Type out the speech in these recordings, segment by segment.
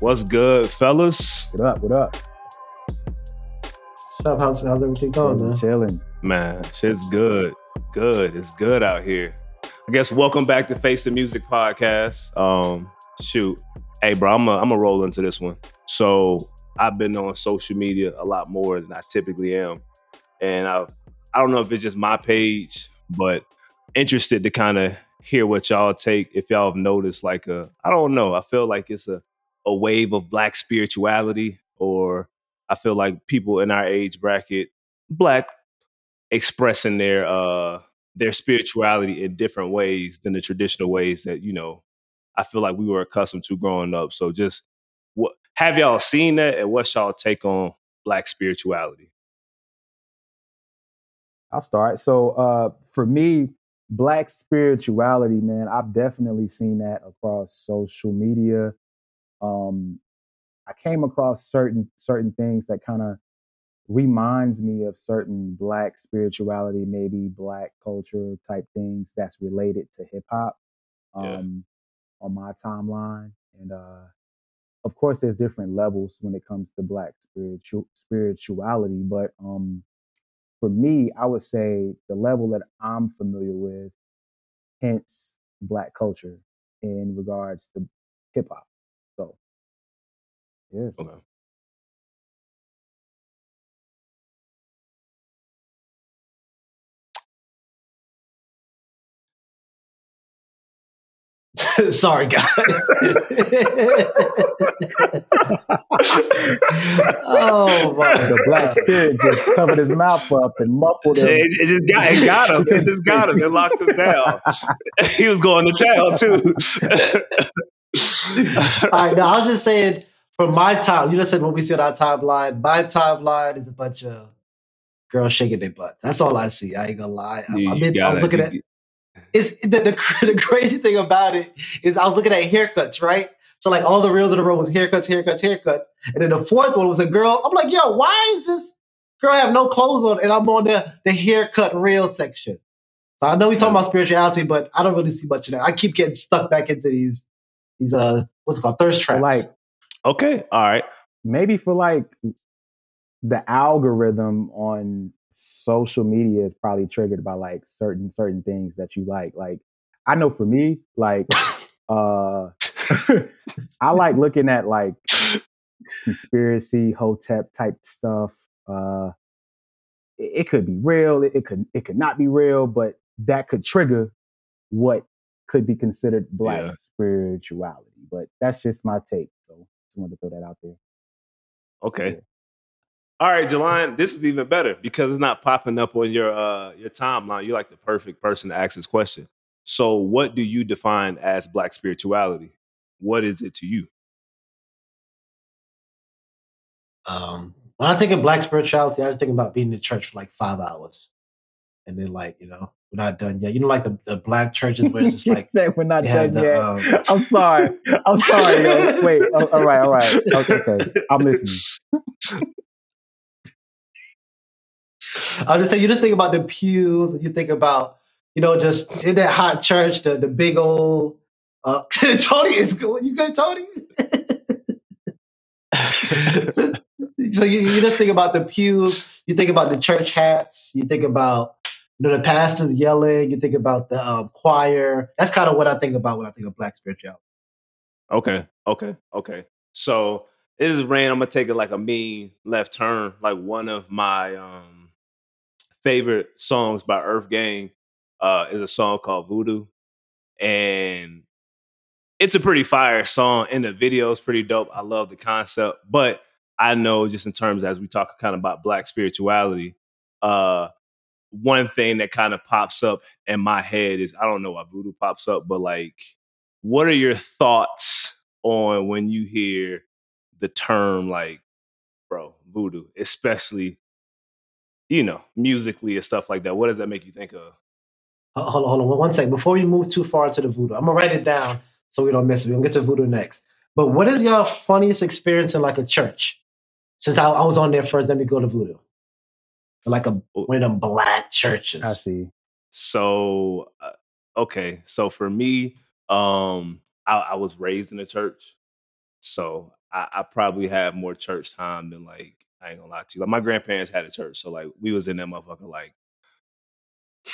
What's good, fellas? What up? What up? What's up? How's, how's everything going, man? Chilling. Man, shit's good. Good. It's good out here. I guess welcome back to Face the Music podcast. Um, shoot. Hey, bro, I'm going to roll into this one. So I've been on social media a lot more than I typically am. And I I don't know if it's just my page, but interested to kind of hear what y'all take if y'all have noticed like a I don't know, I feel like it's a a wave of black spirituality or I feel like people in our age bracket, black, expressing their uh their spirituality in different ways than the traditional ways that, you know, I feel like we were accustomed to growing up. So just what have y'all seen that and what's y'all take on black spirituality? I'll start. So uh for me, black spirituality, man, I've definitely seen that across social media. Um I came across certain certain things that kind of reminds me of certain black spirituality, maybe black culture type things that's related to hip hop um, yeah. on my timeline. And uh, of course, there's different levels when it comes to black spiritual spirituality, but um, for me, I would say the level that I'm familiar with, hence black culture in regards to hip hop. Yeah. Okay. Sorry, guys. oh my! The black spirit just covered his mouth up and muffled him. It, it just got it got him. It just got him. It locked him down. he was going to town too. All right, now I was just saying from my time, you just said what we see on our timeline. My timeline is a bunch of girls shaking their butts. That's all I see. I ain't gonna lie. I, I, mean, I was looking at. It's the, the, the crazy thing about it is I was looking at haircuts, right? So like all the reels in a row was haircuts, haircuts, haircuts, and then the fourth one was a girl. I'm like, yo, why is this girl have no clothes on? And I'm on the the haircut reel section. So I know we talking about spirituality, but I don't really see much of that. I keep getting stuck back into these these uh what's it called thirst traps. So like Okay. All right. Maybe for like the algorithm on social media is probably triggered by like certain certain things that you like. Like I know for me, like uh I like looking at like conspiracy, hotep type stuff. Uh it, it could be real, it, it could it could not be real, but that could trigger what could be considered black yeah. spirituality. But that's just my take. So wanted to throw that out there. Okay. Yeah. All right, Jelan, this is even better because it's not popping up on your uh your timeline. You're like the perfect person to ask this question. So, what do you define as black spirituality? What is it to you? Um, when I think of black spirituality, I think about being in church for like five hours, and then like you know we're not done yet. You know, like the, the black churches where it's just like say we're not done the, yet. Um, I'm sorry. I'm sorry. Yo. Wait. Oh, all right. All right. Okay. okay. I'm listening. I'll just say you just think about the pews. You think about you know just in that hot church, the the big old. Uh, Tony is good. You good, Tony? so you, you just think about the pews. You think about the church hats. You think about you know, the pastor's yelling. You think about the um, choir. That's kind of what I think about when I think of black spirituality. Okay, okay, okay. So this is rain. I'm gonna take it like a mean left turn. Like one of my um, favorite songs by Earth Gang uh, is a song called Voodoo, and it's a pretty fire song. And the video is pretty dope. I love the concept, but I know just in terms as we talk kind of about black spirituality, uh, one thing that kind of pops up in my head is I don't know why voodoo pops up, but like, what are your thoughts on when you hear the term like, bro, voodoo, especially, you know, musically and stuff like that? What does that make you think of? Hold on, hold on, one second. Before we move too far into the voodoo, I'm gonna write it down so we don't miss it. We'll get to voodoo next. But what is your funniest experience in like a church? Since I, I was on there first, let me go to voodoo like a one of them black churches. I see. So uh, okay, so for me, um, I, I was raised in a church, so I, I, probably have more church time than like I ain't gonna lie to you. Like my grandparents had a church, so like we was in that motherfucker like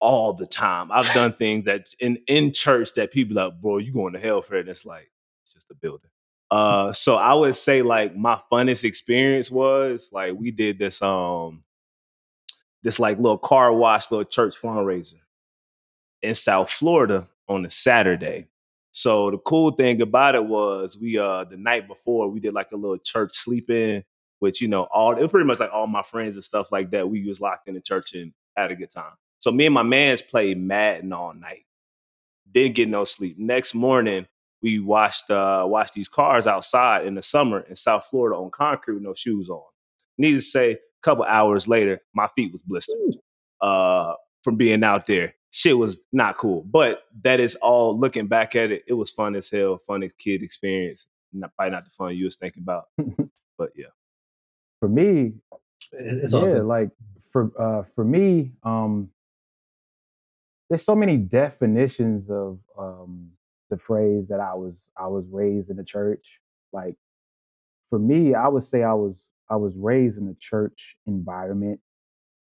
all the time. I've done things that in in church that people like, bro, you going to hell for it. And it's like it's just a building. Uh, so I would say like my funnest experience was like we did this um this like little car wash, little church fundraiser in South Florida on a Saturday. So the cool thing about it was we uh the night before we did like a little church sleeping, which you know all it was pretty much like all my friends and stuff like that. We was locked in the church and had a good time. So me and my man's played Madden all night. Didn't get no sleep. Next morning, we watched uh watched these cars outside in the summer in South Florida on concrete with no shoes on. Needless to say, a couple hours later, my feet was blistered uh from being out there. Shit was not cool. But that is all looking back at it, it was fun as hell, fun as kid experience. Not probably not the fun you was thinking about. but yeah. For me, it's yeah, like for uh for me, um there's so many definitions of um, the phrase that I was I was raised in the church. Like for me, I would say I was I was raised in a church environment,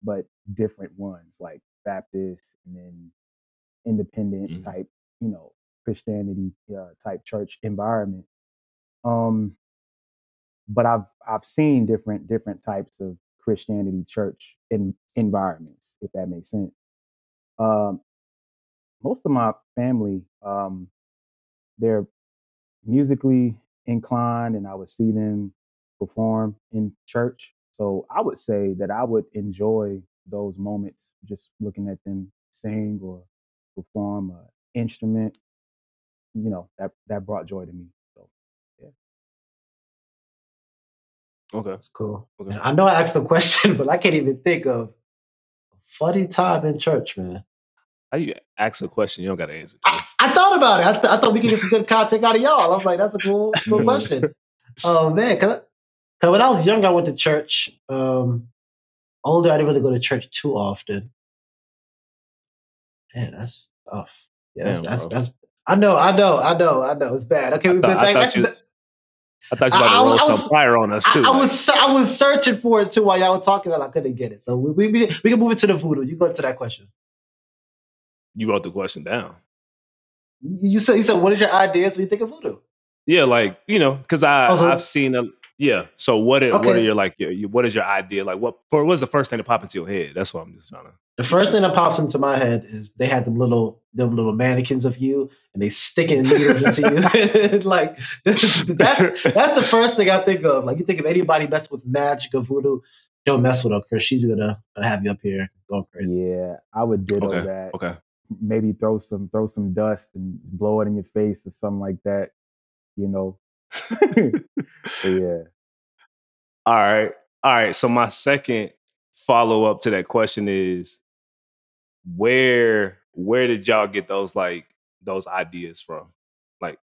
but different ones like Baptist and then independent mm-hmm. type, you know, Christianity uh, type church environment. Um, but I've I've seen different different types of Christianity church in environments, if that makes sense. Um, most of my family, um, they're musically inclined, and I would see them perform in church. So I would say that I would enjoy those moments just looking at them sing or perform an instrument. You know that that brought joy to me. So yeah. Okay, that's cool. Okay. I know I asked a question, but I can't even think of a funny time in church, man. How you ask a question you don't got to answer? I, I, thought about it. I, th- I, thought we could get some good content out of y'all. I was like, that's a cool, cool question. Oh man, cause, cause when I was younger, I went to church. Um, older, I didn't really go to church too often. Man, that's tough. Yeah, that's, Damn, that's, that's, I know, I know, I know, I know. It's bad. Okay, we've been back. I thought you, I thought you were about to roll some fire on us too. I, I was I was searching for it too while y'all were talking, and I couldn't get it. So we we, we can move it to the voodoo. You go to that question. You wrote the question down. You said you said what is your ideas when you think of voodoo? Yeah, like you know, because I oh, so, I've seen a yeah. So what are, okay. what are your like your, what is your idea like? What for? What's the first thing that popped into your head? That's what I'm just trying to. The first thing that pops into my head is they had them little them little mannequins of you, and they sticking needles into you. like that's that's the first thing I think of. Like you think of anybody mess with magic or voodoo, don't mess with her because she's gonna, gonna have you up here going crazy. Yeah, I would ditto okay. that. Okay maybe throw some throw some dust and blow it in your face or something like that. You know. yeah. All right. All right. So my second follow up to that question is where where did y'all get those like those ideas from? Like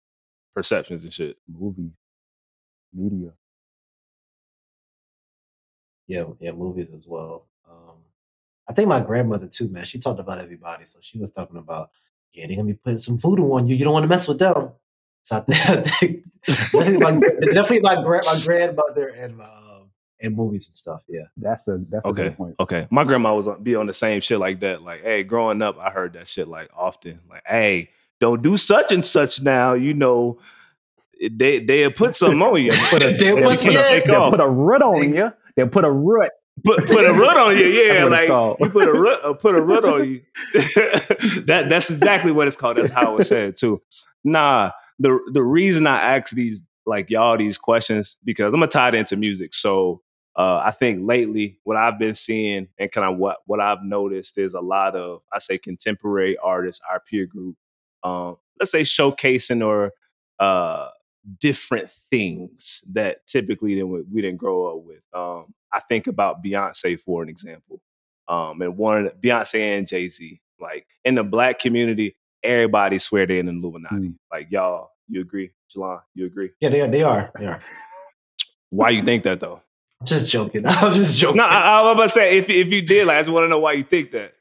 perceptions and shit. Movies. Media. Yeah, yeah, movies as well. I think my grandmother too, man. She talked about everybody, so she was talking about, yeah, they're gonna be putting some voodoo on you. You don't want to mess with them. So I think, I think definitely, my, definitely my, my grandmother and my um, and movies and stuff. Yeah, that's a that's okay. a good point. Okay, my grandma was on, be on the same shit like that. Like, hey, growing up, I heard that shit like often. Like, hey, don't do such and such now. You know, they they put some on you. Put a, they, you can't shake off. Put a root on you. They put a root put put a rut on you. Yeah, like you put a rut uh, put a rut on you. that that's exactly what it's called. That's how it was said too. Nah, the the reason I ask these like y'all these questions because I'm gonna tie it into music. So uh, I think lately what I've been seeing and kind of what what I've noticed is a lot of I say contemporary artists, our peer group, um, let's say showcasing or uh, different things that typically we didn't grow up with. Um, I think about Beyonce for an example, um, and one Beyonce and Jay Z. Like in the black community, everybody swear they're in Illuminati. Mm. Like y'all, you agree, Jelan? You agree? Yeah, they are. They are. They are. Why you think that though? I'm just joking. I'm just joking. No, I, I was about to say if if you did, like, I just want to know why you think that.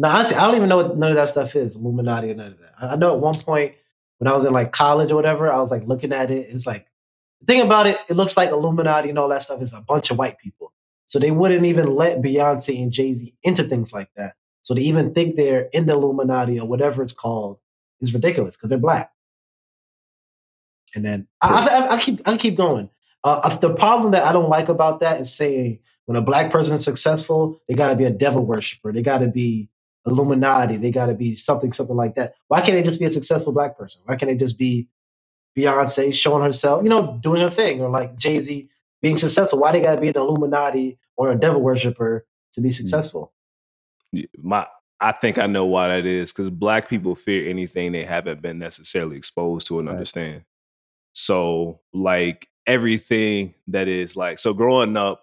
No, honestly, I don't even know what none of that stuff is, Illuminati or none of that. I know at one point when I was in like college or whatever, I was like looking at it. It's like the thing about it, it looks like Illuminati and all that stuff is a bunch of white people. So they wouldn't even let Beyonce and Jay Z into things like that. So to even think they're in the Illuminati or whatever it's called is ridiculous because they're black. And then I, I, I, keep I keep going. Uh, uh, the problem that I don't like about that is saying when a black person is successful, they got to be a devil worshiper. They got to be Illuminati. They got to be something something like that. Why can't they just be a successful black person? Why can't they just be Beyonce showing herself, you know, doing her thing, or like Jay Z being successful? Why they got to be an Illuminati or a devil worshiper to be hmm. successful? My, I think I know why that is because black people fear anything they haven't been necessarily exposed to and right. understand. So, like everything that is like, so growing up,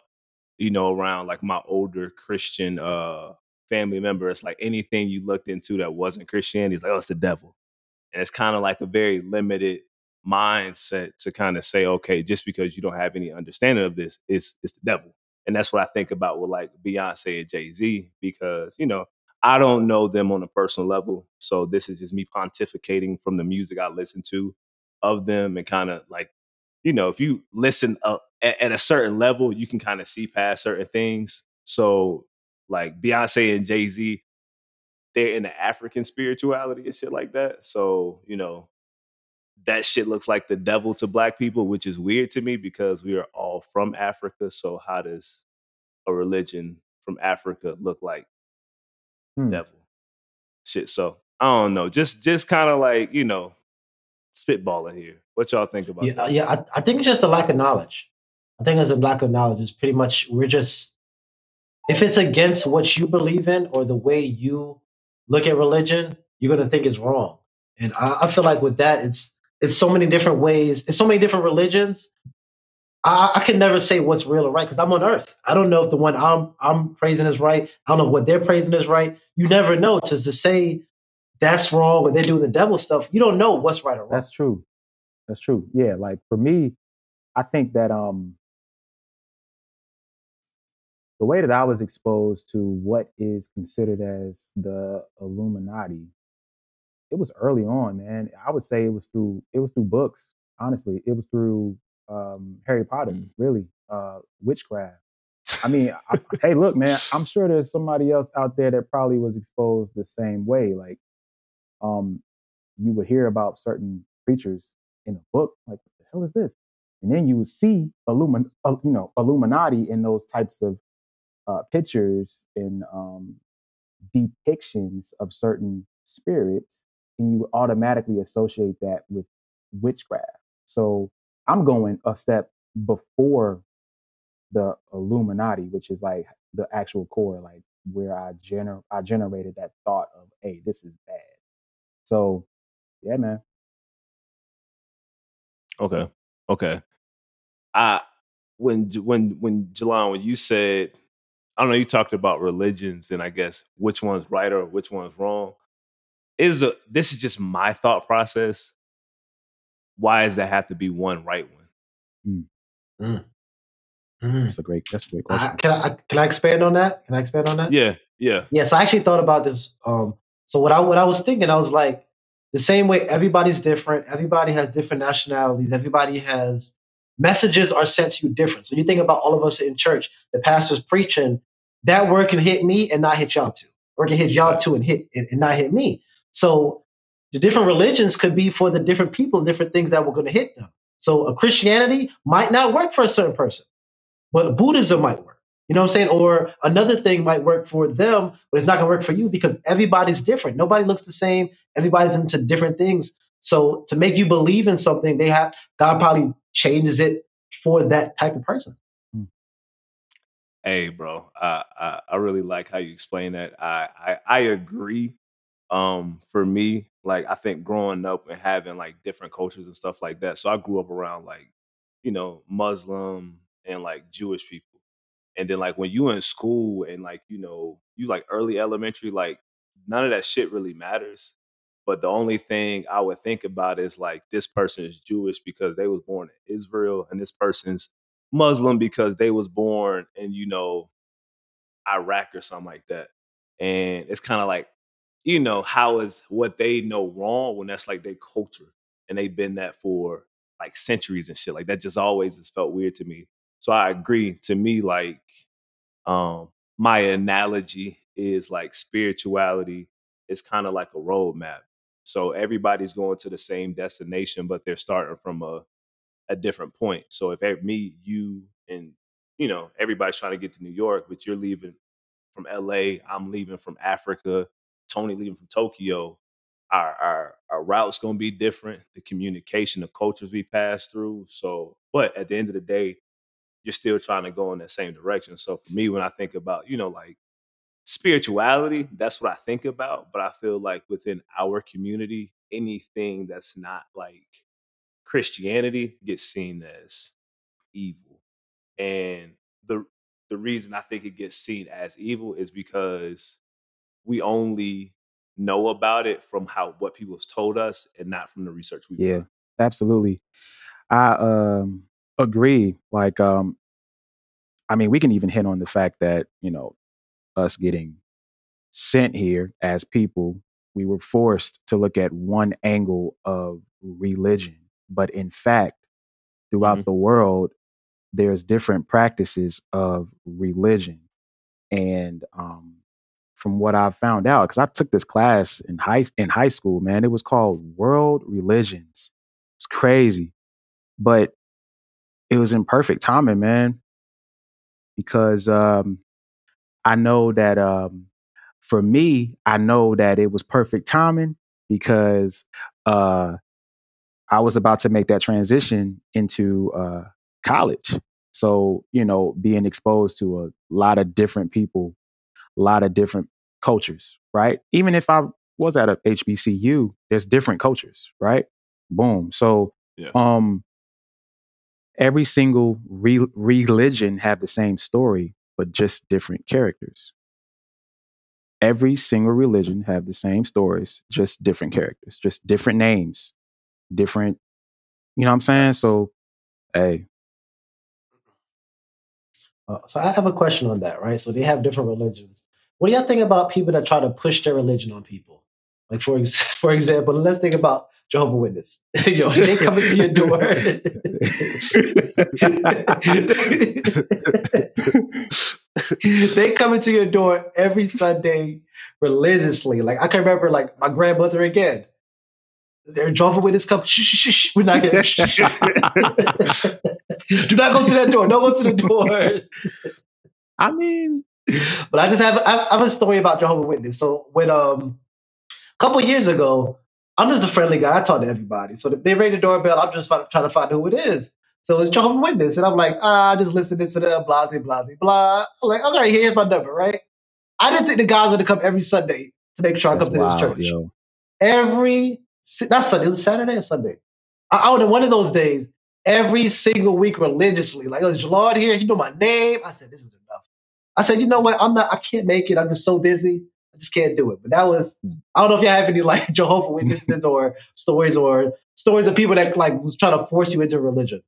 you know, around like my older Christian uh family member, it's like anything you looked into that wasn't Christianity, it's like, oh, it's the devil. And it's kind of like a very limited mindset to kind of say, okay, just because you don't have any understanding of this, it's it's the devil. And that's what I think about with like Beyonce and Jay Z, because, you know, I don't know them on a personal level. So this is just me pontificating from the music I listen to of them and kind of like, you know, if you listen at, at a certain level, you can kind of see past certain things. So like Beyonce and Jay Z, they're in the African spirituality and shit like that. So, you know, that shit looks like the devil to black people, which is weird to me because we are all from Africa. So how does a religion from Africa look like hmm. devil? Shit. So I don't know. Just just kind of like, you know, spitballing here. What y'all think about yeah, that? Yeah, I, I think it's just a lack of knowledge. I think it's a lack of knowledge. It's pretty much we're just if it's against what you believe in or the way you look at religion, you're gonna think it's wrong. And I, I feel like with that, it's it's so many different ways, it's so many different religions. I, I can never say what's real or right because I'm on earth. I don't know if the one I'm I'm praising is right. I don't know what they're praising is right. You never know. To just say that's wrong or they're doing the devil stuff, you don't know what's right or wrong. That's true. That's true. Yeah, like for me, I think that um the way that I was exposed to what is considered as the Illuminati it was early on, man. I would say it was through it was through books. Honestly, it was through um, Harry Potter. Mm. Really, uh, witchcraft. I mean, I, hey, look, man. I'm sure there's somebody else out there that probably was exposed the same way. Like, um, you would hear about certain creatures in a book. Like, what the hell is this? And then you would see Illumin, uh, you know, Illuminati in those types of uh, pictures and um, depictions of certain spirits and you automatically associate that with witchcraft. So I'm going a step before the Illuminati, which is like the actual core, like where I gener I generated that thought of, hey, this is bad. So yeah, man. Okay. Okay. I when when when Jelan, when you said I don't know, you talked about religions and I guess which one's right or which one's wrong is a, this is just my thought process. Why does that have to be one right one? Mm. Mm. Mm. That's a great. That's a great question. I, can I can I expand on that? Can I expand on that? Yeah, yeah. Yes, I actually thought about this. Um, so what I what I was thinking, I was like, the same way everybody's different. Everybody has different nationalities. Everybody has messages are sent to you different. So you think about all of us in church. The pastor's preaching. That word can hit me and not hit y'all too, or it can hit y'all too and hit and, and not hit me. So the different religions could be for the different people, different things that were going to hit them. So a Christianity might not work for a certain person, but Buddhism might work. You know what I'm saying? Or another thing might work for them, but it's not going to work for you because everybody's different. Nobody looks the same. Everybody's into different things. So to make you believe in something, they have God probably changes it for that type of person. Hmm. Hey, bro, I, I, I really like how you explain that. I, I I agree um for me like i think growing up and having like different cultures and stuff like that so i grew up around like you know muslim and like jewish people. And then like when you in school and like you know you like early elementary like none of that shit really matters. But the only thing i would think about is like this person is jewish because they was born in israel and this person's muslim because they was born in you know iraq or something like that. And it's kind of like you know, how is what they know wrong when that's like their culture and they've been that for like centuries and shit. Like that just always has felt weird to me. So I agree. To me, like um my analogy is like spirituality is kind of like a roadmap. So everybody's going to the same destination, but they're starting from a a different point. So if me, you, and you know everybody's trying to get to New York, but you're leaving from LA, I'm leaving from Africa, Tony leaving from Tokyo, our our, our route's gonna be different. The communication, the cultures we pass through. So, but at the end of the day, you're still trying to go in that same direction. So for me, when I think about, you know, like spirituality, that's what I think about. But I feel like within our community, anything that's not like Christianity gets seen as evil. And the the reason I think it gets seen as evil is because we only know about it from how what people have told us and not from the research we've yeah, done. absolutely. I um agree. Like um I mean, we can even hit on the fact that, you know, us getting sent here as people, we were forced to look at one angle of religion. But in fact, throughout mm-hmm. the world, there's different practices of religion. And um, from what I've found out, because I took this class in high in high school, man, it was called World Religions. It's crazy, but it was in perfect timing, man, because um, I know that um, for me, I know that it was perfect timing because uh, I was about to make that transition into uh, college. So, you know, being exposed to a lot of different people, lot of different cultures, right? Even if I was at a HBCU, there's different cultures, right? Boom. So, yeah. um, every single re- religion have the same story, but just different characters. Every single religion have the same stories, just different characters, just different names, different. You know what I'm saying? So, hey, uh, so I have a question on that, right? So they have different religions. What do y'all think about people that try to push their religion on people? Like for ex- for example, let's think about Jehovah Witness. Yo, they come into your door. they come into your door every Sunday religiously. Like I can remember, like my grandmother again. They're Jehovah Witness come. Shh, shh, shh, we're not getting. Do not go to that door. Don't go to the door. I mean, but I just have I have a story about Jehovah Witness. So when um a couple years ago, I'm just a friendly guy. I talk to everybody. So they ring the doorbell. I'm just trying to find who it is. So it's Jehovah Witness, and I'm like, ah, just listening to them, blah, blah, blah, blah. I'm like, okay, here's my number, right? I didn't think the guys would come every Sunday to make sure I come to wild, this church. Yo. Every that's Sunday, it was Saturday or Sunday. I, I was one of those days every single week religiously. Like, oh, Lord here? You know my name. I said, this is. I said, you know what? I'm not. I can't make it. I'm just so busy. I just can't do it. But that was. Hmm. I don't know if y'all have any like Jehovah Witnesses or stories or stories of people that like was trying to force you into religion.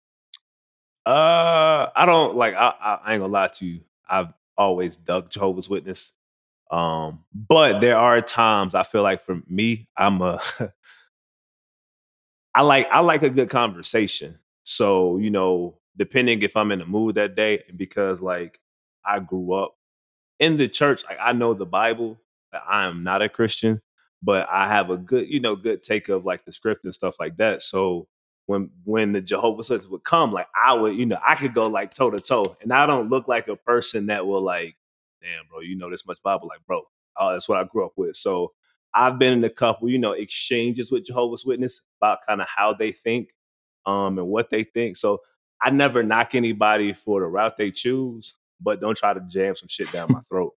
Uh, I don't like. I, I ain't gonna lie to you. I've always dug Jehovah's Witness. Um, but there are times I feel like for me, I'm a I like I like a good conversation. So, you know, depending if I'm in the mood that day, and because like I grew up in the church, like I know the Bible. I am not a Christian, but I have a good, you know, good take of like the script and stuff like that. So when when the Jehovah's Witnesses would come, like I would, you know, I could go like toe to toe, and I don't look like a person that will like, damn, bro, you know this much Bible, like, bro, oh, that's what I grew up with. So I've been in a couple, you know, exchanges with Jehovah's Witness about kind of how they think um, and what they think. So I never knock anybody for the route they choose, but don't try to jam some shit down my throat.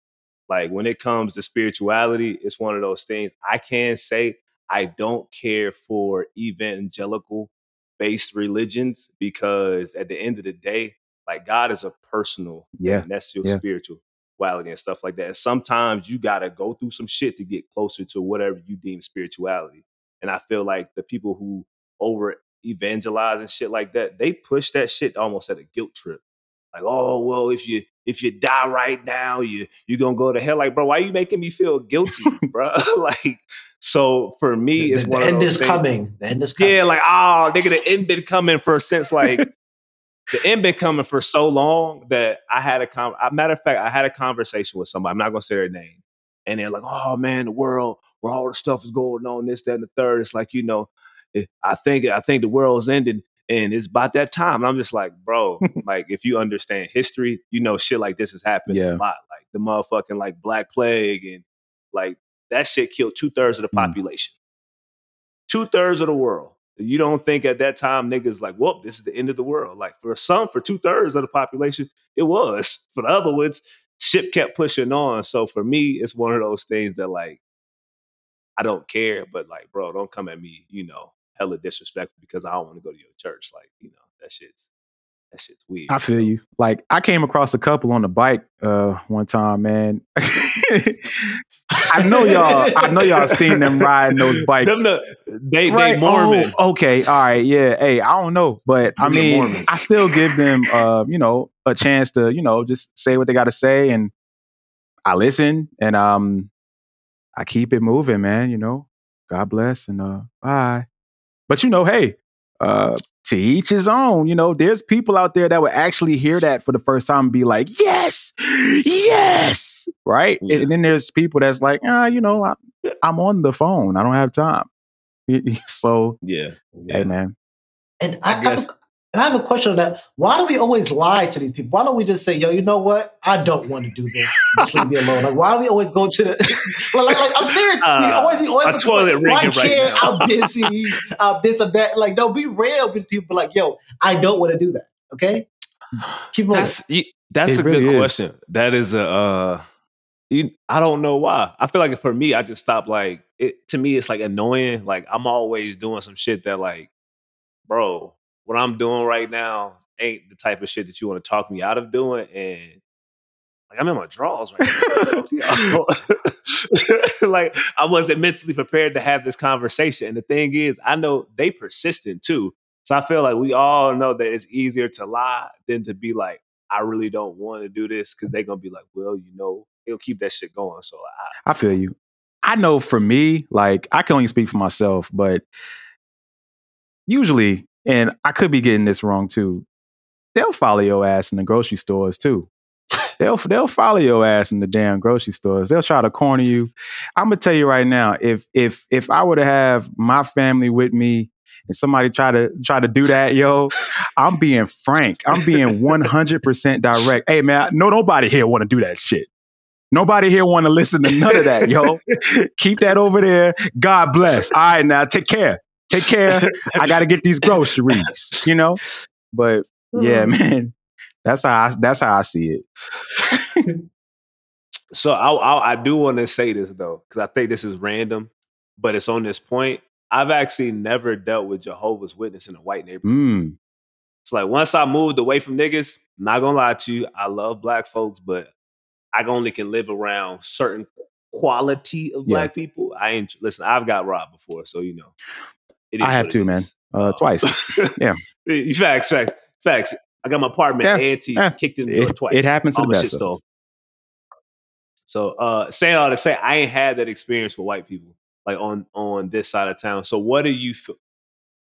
Like when it comes to spirituality, it's one of those things I can say I don't care for evangelical based religions because at the end of the day, like God is a personal, yeah, and that's your yeah. spiritual spirituality and stuff like that. And sometimes you got to go through some shit to get closer to whatever you deem spirituality. And I feel like the people who over evangelize and shit like that, they push that shit almost at a guilt trip. Like, oh well, if you if you die right now, you you're gonna go to hell. Like, bro, why are you making me feel guilty, bro? like, so for me, the, it's the one end of those is things. coming. The end is coming. Yeah, like, oh, nigga, the end been coming for since like the end been coming for so long that I had a con. Matter of fact, I had a conversation with somebody. I'm not gonna say their name, and they're like, "Oh man, the world, where all the stuff is going on, this, that, and the third. It's like you know, I think I think the world's ending, and it's about that time. And I'm just like, bro, like if you understand history, you know, shit like this has happened Yeah. a lot. Like the motherfucking like Black Plague and like that shit killed two thirds of the Mm. population, two thirds of the world. You don't think at that time niggas like, whoop, this is the end of the world. Like for some, for two thirds of the population, it was. For the other ones, shit kept pushing on. So for me, it's one of those things that like I don't care, but like, bro, don't come at me, you know, hella disrespectful because I don't want to go to your church. Like, you know, that shit's that shit's weird. I feel you. Like I came across a couple on the bike uh one time, man. I know y'all. I know y'all seen them riding those bikes. Them the, they Right? they Mormon. Oh, okay, all right, yeah. Hey, I don't know, but I mean, I still give them, uh, you know, a chance to, you know, just say what they got to say, and I listen, and um, I keep it moving, man. You know, God bless, and uh, bye. But you know, hey, uh, to each his own. You know, there's people out there that would actually hear that for the first time and be like, yes, yes, right? Yeah. And then there's people that's like, ah, you know, I, I'm on the phone. I don't have time. So, Yeah. hey, man. And I, I I, guess- have, and I have a question on that. Why do we always lie to these people? Why don't we just say, yo, you know what? I don't want to do this. Just leave me alone. Like, why do we always go to the like, like, like, I'm serious. we Uh, always, we always a toilet like, well, I ringing right can't, now. I'm busy. I'm this or that. Like, no, be real with people. Like, yo, I don't want to do that. Okay? Keep moving. That's you- that's It a really good is. question. That is a uh you, I don't know why. I feel like for me, I just stopped like it to me it's like annoying. Like I'm always doing some shit that like, bro, what I'm doing right now ain't the type of shit that you want to talk me out of doing. And like I'm in my drawers right now. Talk to y'all. like I wasn't mentally prepared to have this conversation. And the thing is, I know they persistent too. So I feel like we all know that it's easier to lie than to be like, I really don't want to do this because they're gonna be like, well, you know, they'll keep that shit going. So I, I feel you. I know for me, like I can only speak for myself, but usually, and I could be getting this wrong too, they'll follow your ass in the grocery stores too. They'll they'll follow your ass in the damn grocery stores. They'll try to corner you. I'm gonna tell you right now, if if if I were to have my family with me and somebody try to try to do that, yo, I'm being frank. I'm being 100 percent direct. Hey man, no nobody here want to do that shit. Nobody here want to listen to none of that, yo. Keep that over there. God bless. All right, now take care. Take care. I got to get these groceries, you know. But yeah, man, that's how I, that's how I see it. so I, I, I do want to say this though because I think this is random, but it's on this point. I've actually never dealt with Jehovah's Witness in a white neighborhood. Mm, It's like once I moved away from niggas, not gonna lie to you, I love black folks, but I only can live around certain quality of Yeah. black people. I ain't listen. I've got robbed before, so you know. I have too, man. Uh, Um, twice. Yeah. facts, facts, facts. I got my apartment Yeah, auntie yeah. kicked in the door It, twice. it happens to All the shit best of us. So uh saying all to say I ain't had that experience with white people like on on this side of town. So what do you feel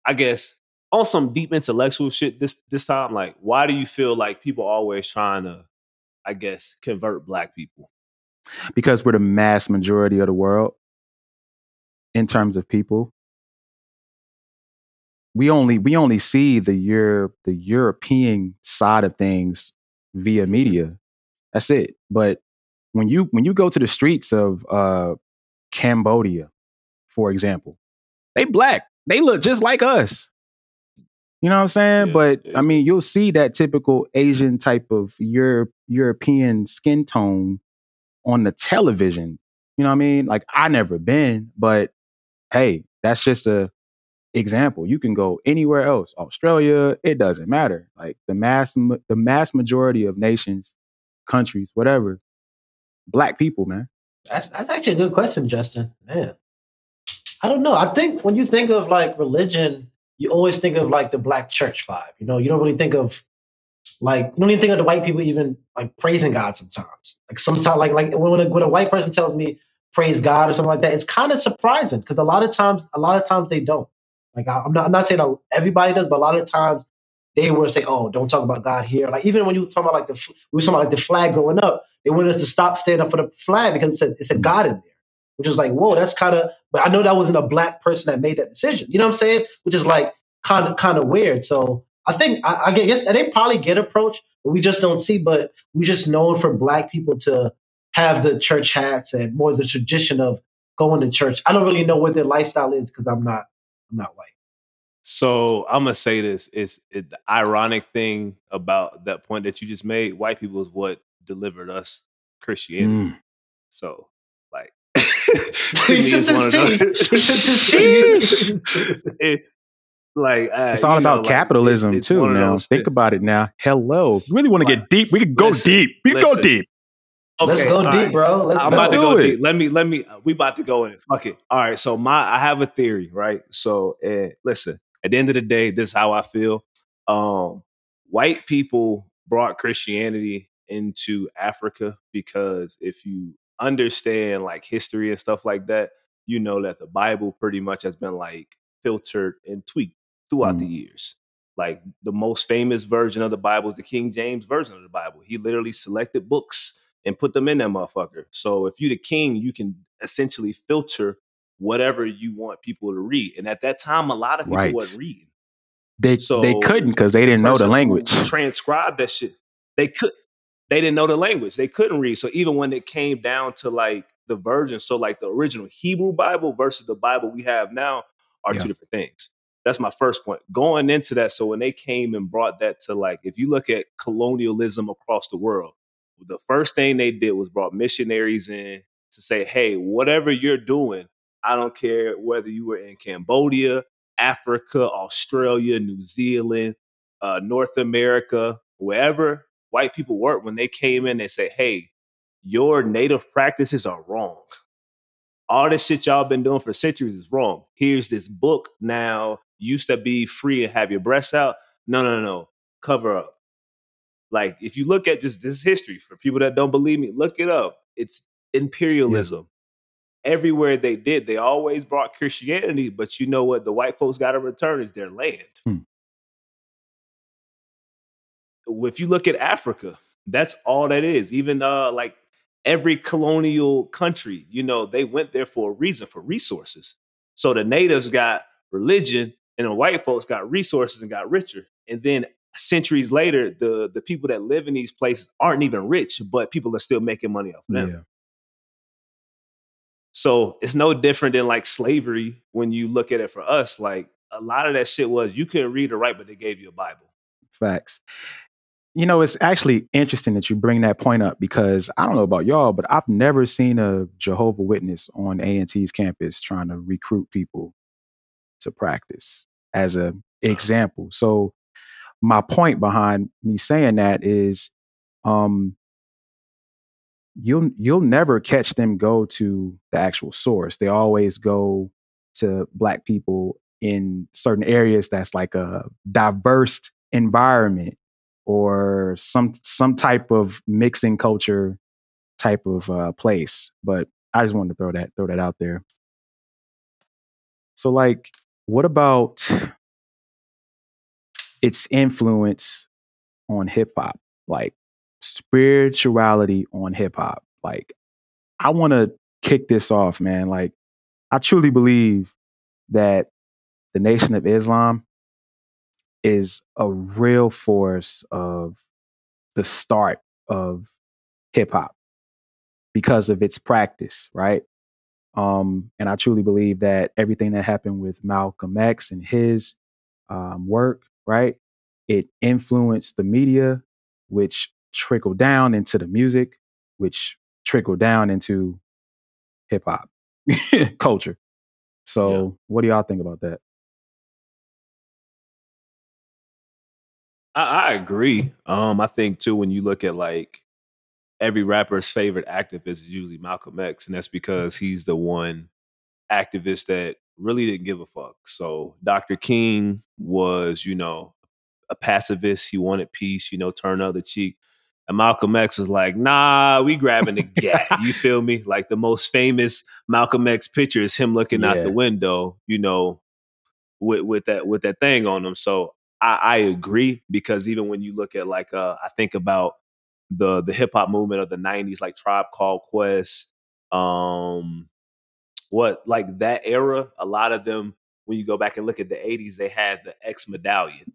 I guess on some deep intellectual shit this this time like why do you feel like people always trying to I guess convert black people? because we're the mass majority of the world in terms of people. We only we only see the Euro, the European side of things via media. That's it. But when you when you go to the streets of uh, Cambodia, for example, they black. They look just like us. You know what I'm saying? Yeah, but yeah. I mean, you'll see that typical Asian type of Europe, European skin tone on the television. You know what I mean? Like I never been, but hey, that's just a example. You can go anywhere else, Australia, it doesn't matter. Like the mass the mass majority of nations, countries, whatever, black people, man. That's that's actually a good question, Justin. Man, I don't know. I think when you think of like religion, you always think of like the black church vibe. You know, you don't really think of like you don't even think of the white people even like praising God sometimes. Like sometimes, like like when a, when a white person tells me praise God or something like that, it's kind of surprising because a lot of times, a lot of times they don't. Like I, am not, I'm not saying that everybody does, but a lot of times they would say, "Oh, don't talk about God here." Like even when you talk about like the we were talking about like the flag growing up, they wanted us to stop standing up for the flag because it said it said God in there, which is like, whoa, that's kind of. But I know that wasn't a black person that made that decision. You know what I'm saying? Which is like kind of kind of weird. So I think I, I guess they probably get approached, but we just don't see. But we just known for black people to have the church hats and more the tradition of going to church. I don't really know what their lifestyle is because I'm not I'm not white. So I'm gonna say this: is it, the ironic thing about that point that you just made. White people is what delivered us Christianity. Mm. So, like, he sips his tea. He sips his tea. Like uh, it's all about know, capitalism like, it's, it's too. Now think about it. Now, hello. You really want to get deep? We could go listen, deep. We can go deep. Okay, Let's go deep, right. bro. Let's, I'm about to go it. deep. Let me, let me. We about to go in. Fuck it. All right. So my, I have a theory, right? So, uh, listen. At the end of the day, this is how I feel. Um, white people brought Christianity into Africa because if you understand like history and stuff like that, you know that the Bible pretty much has been like filtered and tweaked throughout mm. the years. Like the most famous version of the Bible is the King James version of the Bible. He literally selected books and put them in that motherfucker. So if you're the king, you can essentially filter whatever you want people to read. And at that time, a lot of people right. wasn't reading. They so they couldn't because they didn't know the language. Transcribe that shit. They could. They didn't know the language. They couldn't read. So even when it came down to like the version, so like the original Hebrew Bible versus the Bible we have now are yeah. two different things. That's my first point. Going into that, so when they came and brought that to like, if you look at colonialism across the world, the first thing they did was brought missionaries in to say, hey, whatever you're doing, I don't care whether you were in Cambodia, Africa, Australia, New Zealand, uh, North America, wherever white people work, when they came in, they say, hey, your native practices are wrong. All this shit y'all been doing for centuries is wrong. Here's this book now. Used to be free and have your breasts out. No, no, no, no. Cover up. Like if you look at just this history for people that don't believe me, look it up. It's imperialism everywhere they did, they always brought Christianity, but you know what? The white folks got to return is their land. Hmm. If you look at Africa, that's all that is. Even uh, like every colonial country, you know, they went there for a reason, for resources. So the natives got religion, and the white folks got resources and got richer. And then centuries later, the the people that live in these places aren't even rich, but people are still making money off of them. Yeah. So it's no different than like slavery when you look at it for us. Like a lot of that shit was you couldn't read or write, but they gave you a Bible. Facts. You know, it's actually interesting that you bring that point up because I don't know about y'all, but I've never seen a Jehovah Witness on A&T's campus trying to recruit people to practice as a uh-huh. example. So my point behind me saying that is um you'll you'll never catch them go to the actual source. They always go to black people in certain areas that's like a diverse environment or some some type of mixing culture type of uh, place. But I just wanted to throw that throw that out there. So like what about its influence on hip hop? Like spirituality on hip hop. Like, I want to kick this off, man. Like, I truly believe that the Nation of Islam is a real force of the start of hip hop because of its practice, right? Um, and I truly believe that everything that happened with Malcolm X and his um, work, right, it influenced the media, which trickled down into the music, which trickled down into hip hop culture. So, yeah. what do y'all think about that? I, I, agree. Um, I think too when you look at like every rapper's favorite activist is usually Malcolm X, and that's because he's the one activist that really didn't give a fuck. So Dr. King was, you know, a pacifist. He wanted peace, you know, turn other cheek. And Malcolm X was like, nah, we grabbing the gap. you feel me? Like the most famous Malcolm X picture is him looking yeah. out the window, you know, with, with that with that thing on him. So I, I agree because even when you look at like uh I think about the the hip hop movement of the nineties, like Tribe Called Quest, um what like that era, a lot of them, when you go back and look at the 80s, they had the X medallion.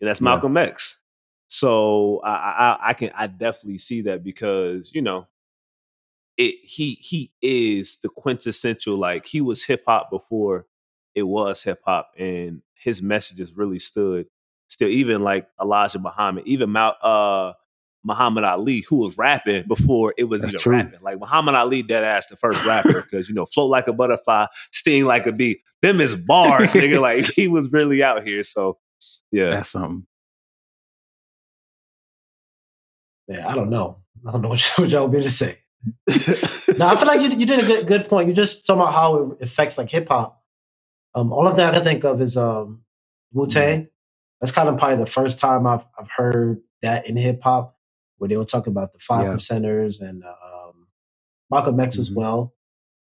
And that's Malcolm yeah. X. So I, I, I can I definitely see that because you know it he he is the quintessential like he was hip hop before it was hip hop and his messages really stood still even like Elijah Muhammad even Mal, uh Muhammad Ali who was rapping before it was That's even true. rapping like Muhammad Ali dead ass the first rapper because you know float like a butterfly sting like a bee them is bars nigga like he was really out here so yeah That's something man, I don't know. I don't know what, what y'all want me to say. no, I feel like you, you did a good, good point. You just somehow how it affects like hip hop. Um, all of that I can think of is um, Wu Tang. Mm-hmm. That's kind of probably the first time I've I've heard that in hip hop, where they were talking about the five yeah. percenters and um, Malcolm X mm-hmm. as well.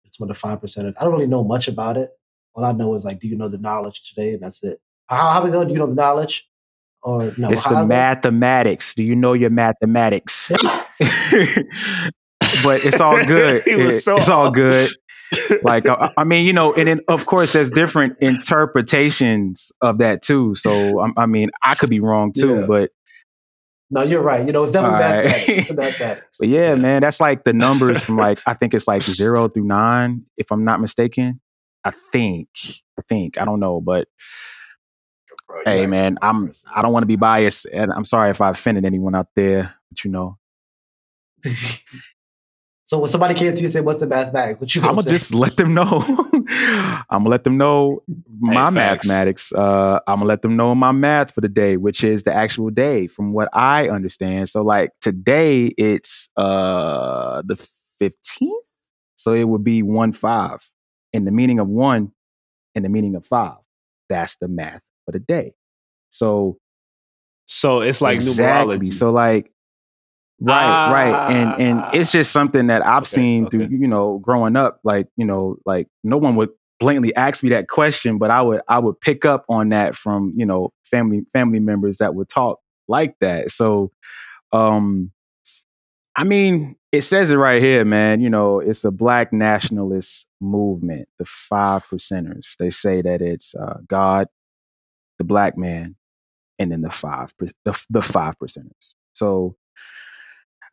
It's one of the five percenters. I don't really know much about it. All I know is like, do you know the knowledge today? And that's it. How, how we go? Do you know the knowledge? Or no, it's the mathematics. Do you know your mathematics? but it's all good. it, so it's all good. like I, I, mean, you know, and then of course there's different interpretations of that too. So I, I mean, I could be wrong too, yeah. but no, you're right. You know, it's definitely right. mathematics. but yeah, man, that's like the numbers from like I think it's like zero through nine, if I'm not mistaken. I think, I think, I don't know, but bro. Hey man, I'm I don't want to be biased, and I'm sorry if I offended anyone out there, but you know. so when somebody came to you and said, "What's the mathematics?" What you gonna I'm gonna just let them know. I'm gonna let them know my hey, mathematics. Uh, I'm gonna let them know my math for the day, which is the actual day, from what I understand. So like today, it's uh the 15th, so it would be one five, and the meaning of one, and the meaning of five. That's the math for the day. So so it's like exactly. numerology. So like right, ah, right. And and it's just something that I've okay, seen okay. through, you know, growing up. Like, you know, like no one would blatantly ask me that question, but I would I would pick up on that from, you know, family family members that would talk like that. So um I mean, it says it right here, man. You know, it's a black nationalist movement, the five percenters. They say that it's uh, God, the black man, and then the five the, the five percenters. So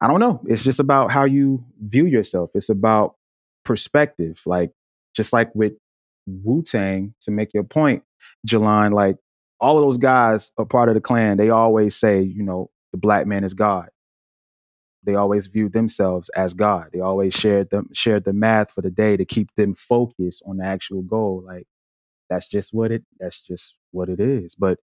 I don't know. It's just about how you view yourself. It's about perspective. Like just like with Wu Tang, to make your point, Jelan, like all of those guys are part of the clan. They always say, you know, the black man is God. They always viewed themselves as God. They always shared them shared the math for the day to keep them focused on the actual goal. Like that's just what it that's just what it is but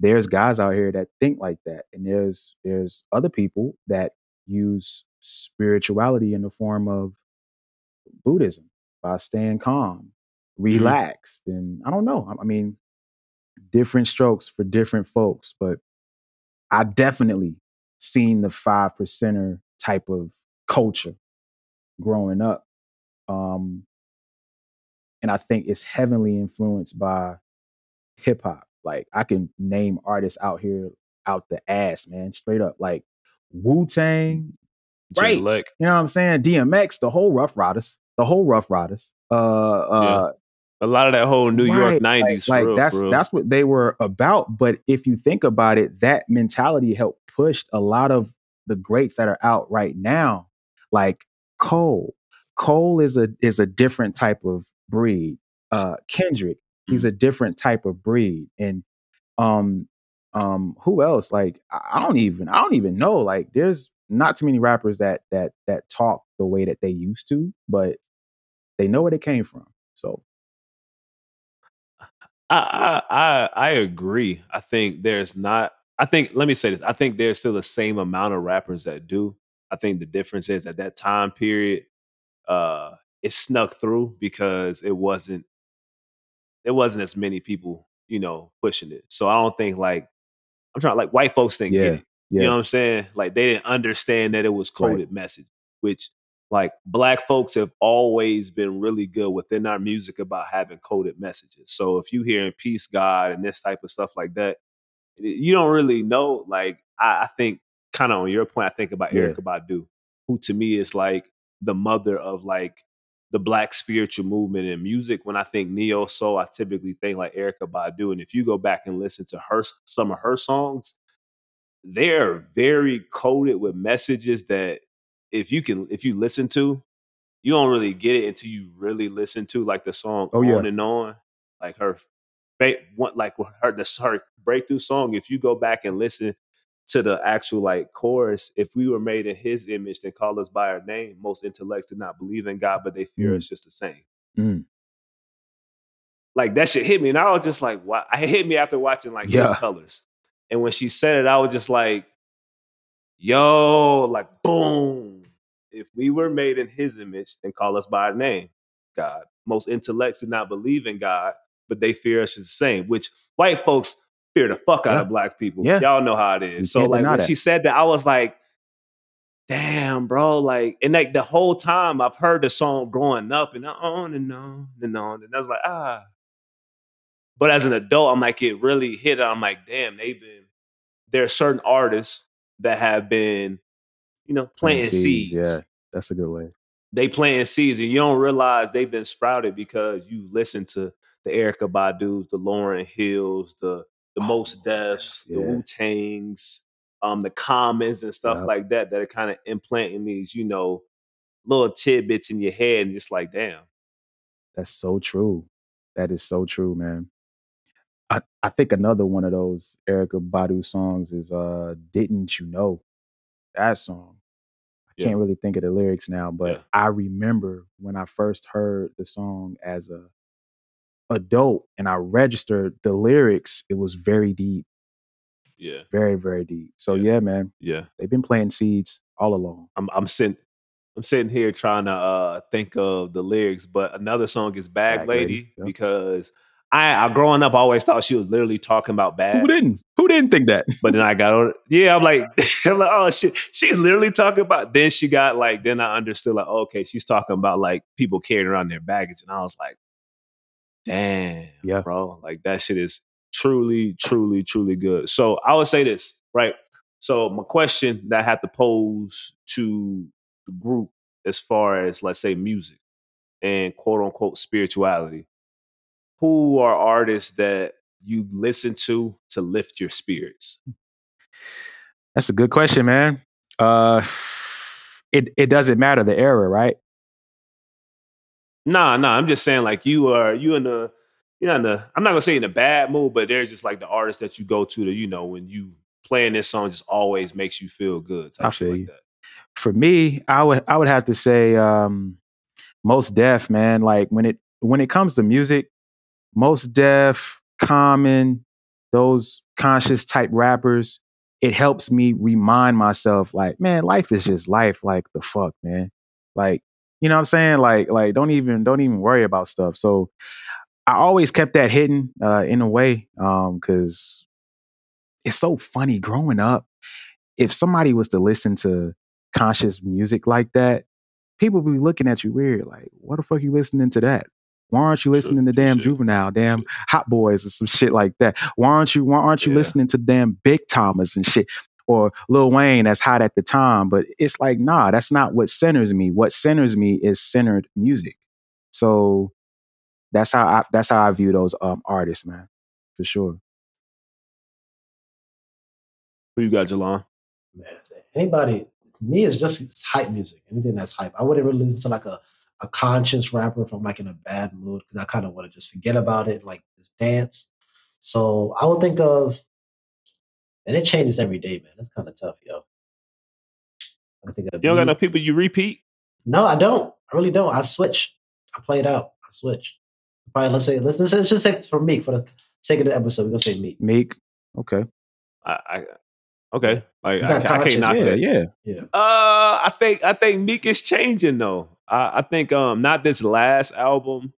there's guys out here that think like that and there's there's other people that use spirituality in the form of buddhism by staying calm mm-hmm. relaxed mm-hmm. and i don't know i mean different strokes for different folks but i definitely seen the five percenter type of culture growing up um and I think it's heavily influenced by hip hop. Like I can name artists out here out the ass, man, straight up. Like Wu Tang, right? You know what I'm saying? DMX, the whole Ruff Ryders, the whole Ruff Ryders. Uh, uh, yeah. a lot of that whole New right, York '90s, like, like that's that's what they were about. But if you think about it, that mentality helped push a lot of the greats that are out right now, like Cole. Cole is a is a different type of breed. Uh, Kendrick, he's mm. a different type of breed, and um, um, who else? Like I don't even I don't even know. Like there's not too many rappers that that that talk the way that they used to, but they know where they came from. So I I I agree. I think there's not. I think let me say this. I think there's still the same amount of rappers that do. I think the difference is at that time period, uh, it snuck through because it wasn't it wasn't as many people, you know, pushing it. So I don't think like I'm trying like white folks didn't Yeah, get it. yeah. You know what I'm saying? Like they didn't understand that it was Right. coded message, which like black folks have always been really good within our music about having coded messages. So if you hearing peace, God, and this type of stuff like that, you don't really know. Like I, I think kind of on your point, I think about Yeah. Erykah Badu, who to me is like the mother of like the black spiritual movement in music. When I think neo soul, I typically think like Erykah Badu. And if you go back and listen to her some of her songs, they're very coded with messages that if you can if you listen to, you don't really get it until you really listen to like the song Oh, yeah. on and on. Like her like her the her breakthrough song, if you go back and listen to the actual like chorus, if we were made in his image, then call us by our name. Most intellects do not believe in God, but they fear Mm. us just the same. Mm. Like that shit hit me. And I was just like, wow. It hit me after watching like Yeah. Colors. And when she said it, I was just like, yo, like boom. If we were made in his image, then call us by our name, God. Most intellects do not believe in God, but they fear us just the same, which white folks fear the fuck out Yeah. of black people. Yeah. Y'all know how it is. You. So like when she said that, I was like, damn, bro. Like, and like the whole time I've heard the song growing up and on and on and on. And I was like, ah. But as an adult, I'm like, it really hit. I'm like, damn, they've been, there are certain artists that have been, you know, planting seeds. Yeah, that's a good way. They planting seeds, and you don't realize they've been sprouted because you listen to the Erykah Badu's, the Lauryn Hills, the the Oh, Most Mos Defs, Def, the yeah. Wu Tangs, um, the Commons and stuff Yep. like that that are kind of implanting these, you know, little tidbits in your head, and just like, damn, That's so true. That is so true, man. I, I think another one of those Erykah Badu songs is uh Didn't You Know? That song. I Yeah. can't really think of the lyrics now, but Yeah. I remember when I first heard the song as a adult and I registered the lyrics, it was very deep, yeah, very, very deep. So Yeah. yeah, man, yeah. they've been playing seeds all along. I'm I'm sitting I'm sitting here trying to uh think of the lyrics, but another song is Bag, Bag Lady, Lady, yeah. because I, I growing up I always thought she was literally talking about bad. Who didn't? Who didn't think that? But then I got on yeah, I'm like, I'm like, oh shit, she's literally talking about then she got like then I understood like okay, she's talking about like people carrying around their baggage. And I was like, damn, Yeah. bro. Like that shit is truly, truly, truly good. So I would say this, right? So my question that I had to pose to the group as far as let's say music and quote unquote spirituality, who are artists that you listen to to lift your spirits? That's a good question, man. Uh it it doesn't matter the era, right? Nah, nah. I'm just saying, like you are you in the you know in the I'm not gonna say in a bad mood, but there's just like the artist that you go to that you know when you playing this song just always makes you feel good. I feel like you. that. For me, I would I would have to say um Mos Def, man. Like when it when it comes to music, Mos Def, common, those conscious type rappers, it helps me remind myself, like, man, life is just life. Like the fuck, man. Like, you know what I'm saying? Like, like don't even don't even worry about stuff. So I always kept that hidden uh in a way. Um, cause it's so funny growing up. If somebody was to listen to conscious music like that, people be looking at you weird. Like, what the fuck you listening to that? Why aren't you listening to damn shit. juvenile, damn hot boys or some shit like that? Why aren't you why aren't you Yeah. listening to damn Big Tymers and shit? Or Lil Wayne that's hot at the time. But it's like, nah, that's not what centers me. What centers me is centered music. So that's how I that's how I view those um artists, man. For sure. Who you got, Jelan? Man, anybody, me is just it's hype music. Anything that's hype. I wouldn't really listen to like a, a conscious rapper if I'm like in a bad mood because I kind of want to just forget about it, like just dance. So I would think of, and it changes every day, man. That's kind of tough, yo. I think You don't got me- no people you repeat? No, I don't. I really don't. I switch. I play it out. I switch. Probably let's say let's, let's, let's just say for me for the sake of the episode, we're gonna say Meek. Meek. Okay. I, I okay. Like I, I can't knock Yeah, that. yeah. Yeah. Uh, I think I think Meek is changing though. I, I think um not this last album,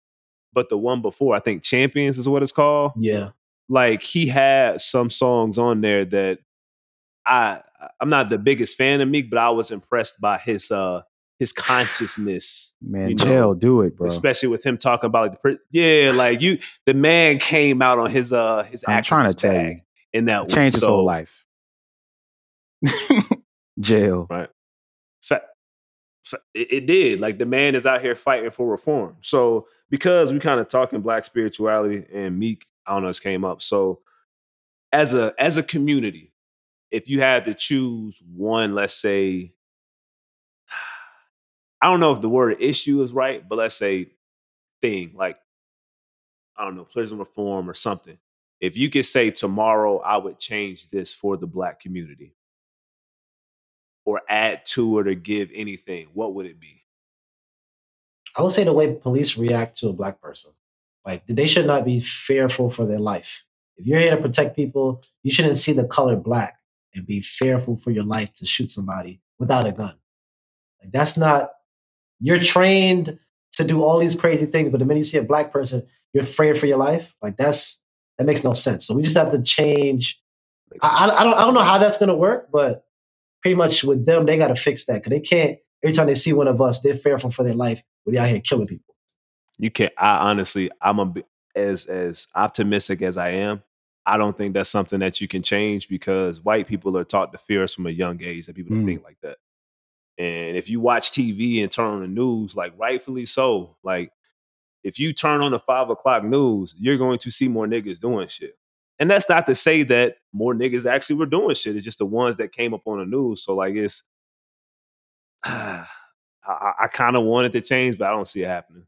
but the one before. I think Champions is what it's called. Yeah. Like he had some songs on there that I I'm not the biggest fan of Meek, but I was impressed by his uh his consciousness. Man, you know, jail, do it, bro. Especially with him talking about like the yeah, like you, the man came out on his uh his. I'm trying to tell you in that change his so, whole life. jail, right? Fa- fa- it, it did. Like the man is out here fighting for reform. So because we kind of talking black spirituality and Meek, I don't know, this came up. So as a as a community, if you had to choose one, let's say I don't know if the word issue is right, but let's say thing like I don't know, prison reform or something. If you could say tomorrow I would change this for the black community or add to it or give anything, what would it be? I would say the way police react to a black person. Like they should not be fearful for their life. If you're here to protect people, you shouldn't see the color black and be fearful for your life to shoot somebody without a gun. Like that's not you're trained to do all these crazy things, but the minute you see a black person, you're afraid for your life. Like that's that makes no sense. So we just have to change. I, I, don't I don't know how that's gonna work, but pretty much with them, they got to fix that because they can't. Every time they see one of us, they're fearful for their life. They out here killing people. You can't. I honestly, I'm a as as optimistic as I am. I don't think that's something that you can change because white people are taught to fear us from a young age that people mm. think like that. And if you watch TV and turn on the news, like rightfully so, like if you turn on the five o'clock news, you're going to see more niggas doing shit. And that's not to say that more niggas actually were doing shit. It's just the ones that came up on the news. So like it's, uh, I, I kind of wanted to change, but I don't see it happening.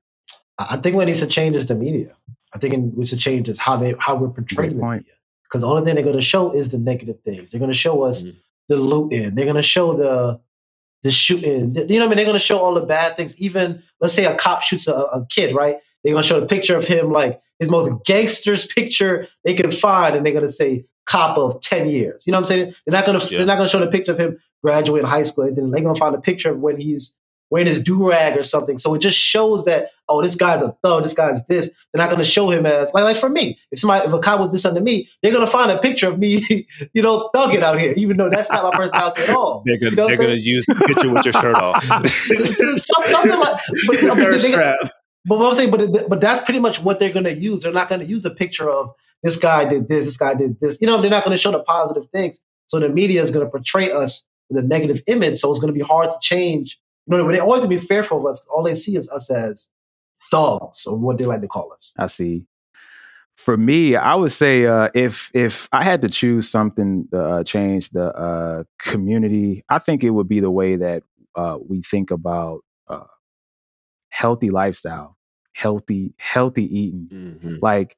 I think what needs to change is the media. I think it needs to change is how they how we're portraying the media. Because the only thing they're going to show is the negative things. They're going to show us mm-hmm. the looting. They're going to show the the shooting. You know what I mean? They're gonna show all the bad things. Even let's say a cop shoots a, a kid, right? They're gonna show a picture of him like his most gangster's picture they can find, and they're gonna say cop of 10 years. You know what I'm saying? They're not gonna yeah. they're not gonna show the picture of him graduating high school. And Then they're gonna find a picture of when he's wearing his do rag or something. So it just shows that oh, this guy's a thug, this guy's this. They're not going to show him as like like for me. If somebody if a cop was this under me, they're going to find a picture of me, you know, thugging out here, even though that's not my personality at all. They're going you know they're going to use the picture with your shirt off. something like, but, I mean, they, but what I'm saying, but but that's pretty much what they're going to use. They're not going to use a picture of this guy did this, this guy did this. You know, they're not going to show the positive things. So the media is going to portray us with a negative image. So it's going to be hard to change you know, but they always to be fearful of us. All they see is us as thugs, or what they like to call us. I see. For me, I would say uh, if if I had to choose something to uh, change the uh, community, I think it would be the way that uh, we think about uh, healthy lifestyle, healthy healthy eating. Mm-hmm. Like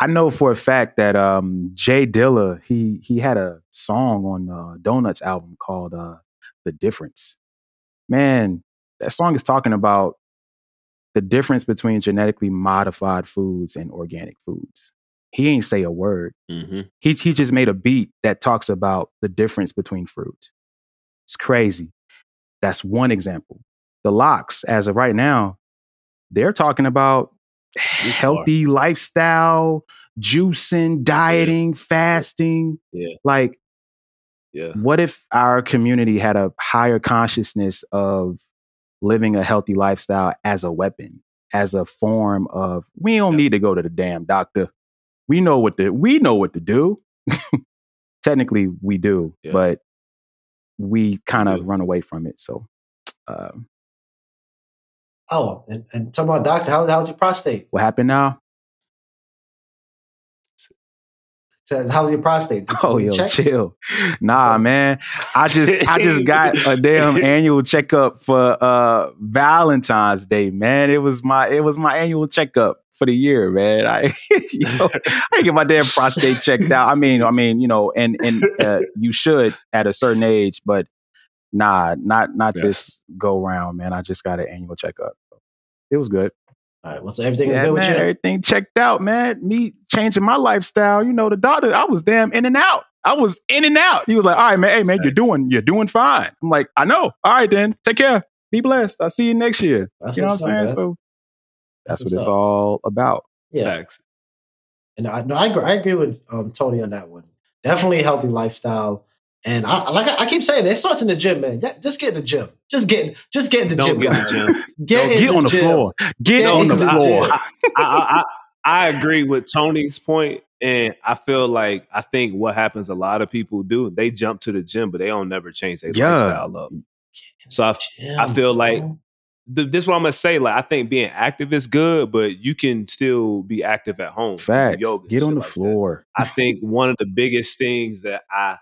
I know for a fact that um, J Dilla he he had a song on uh, Donuts album called "The Difference," man, that song is talking about the difference between genetically modified foods and organic foods. He ain't say a word. Mm-hmm. He he just made a beat that talks about the difference between fruit. It's crazy. That's one example. The locks, as of right now, they're talking about healthy lifestyle, juicing, dieting, yeah. fasting. Yeah. Like yeah. What if our community had a higher consciousness of living a healthy lifestyle as a weapon, as a form of we don't yeah. need to go to the damn doctor. We know what to we know what to do. Technically, we do, yeah. but we kind of run away from it. So, um, oh, and, and talking about doctor, how, how's your prostate? What happened now? Says, "How's your prostate?" oh, yo, check? chill. Nah, man. I just I just got a damn annual checkup for uh Valentine's Day, man. It was my it was my annual checkup for the year, man. I you know, I get my damn prostate checked out. I mean, I mean, you know, and and uh, you should at a certain age, but nah, not not yes. this go round, man. I just got an annual checkup. It was good. All right. Well, so everything yeah, is good man, with you. Everything checked out, man. Me changing my lifestyle. You know, the doctor, I was damn in and out. I was in and out. He was like, "All right, man. Hey, man, nice. you're doing, you're doing fine." I'm like, "I know. All right, then. Take care. Be blessed. I'll see you next year." That's you know what I'm saying? Man. So that's, that's what it's up. all about. Yeah. And I no, I agree, I agree with um, Tony on that one. Definitely a healthy lifestyle. And I like I keep saying, it starts in the gym, man. Yeah, just get in the gym. Just get, just get in the Don't gym. get in the gym. Get, in get the on the gym. floor. Get Get on the the floor. gym. I, I, I, I agree with Tony's point, and I feel like I think what happens a lot of people do they jump to the gym, but they don't never change their Yeah. lifestyle up. So I, I Gym, feel like bro. th- this is what I'm gonna say. Like I think being active is good, but you can still be active at home. do Facts. yoga Get on the like that. floor. I think one of the biggest things that I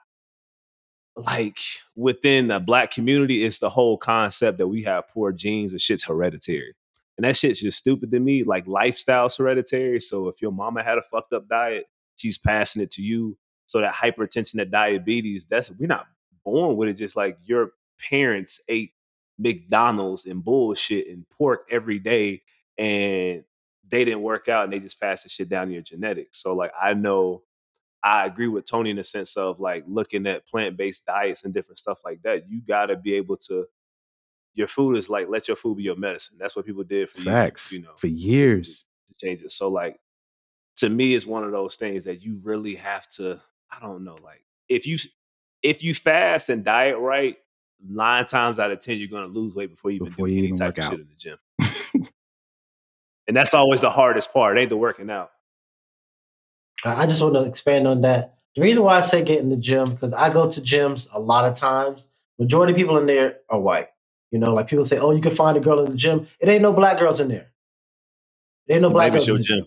like within the black community is the whole concept that we have poor genes and shit's hereditary. And that shit's just stupid to me. Like lifestyle's hereditary. So if your mama had a fucked up diet, she's passing it to you. So that hypertension, that diabetes, that's we're not born with it. Just like your parents ate McDonald's and bullshit and pork every day and they didn't work out and they just passed the shit down to your genetics. So like I know I agree with Tony in the sense of like looking at plant based diets and different stuff like that. You gotta be able to. Your food is like let your food be your medicine. That's what people did for Facts. years, you know, For years. to change it. So like to me, it's one of those things that you really have to. I don't know, like if you if you fast and diet right, nine times out of ten you're gonna lose weight before you even Before do you any even type of out. shit in the gym. and that's always the hardest part. It ain't the working out. I I just want to expand on that. The reason why I say get in the gym because I go to gyms a lot of times. Majority of people in there are white. You know, like people say, "Oh, you can find a girl in the gym." It ain't no black girls in there. There ain't no black Maybe girls your in gym.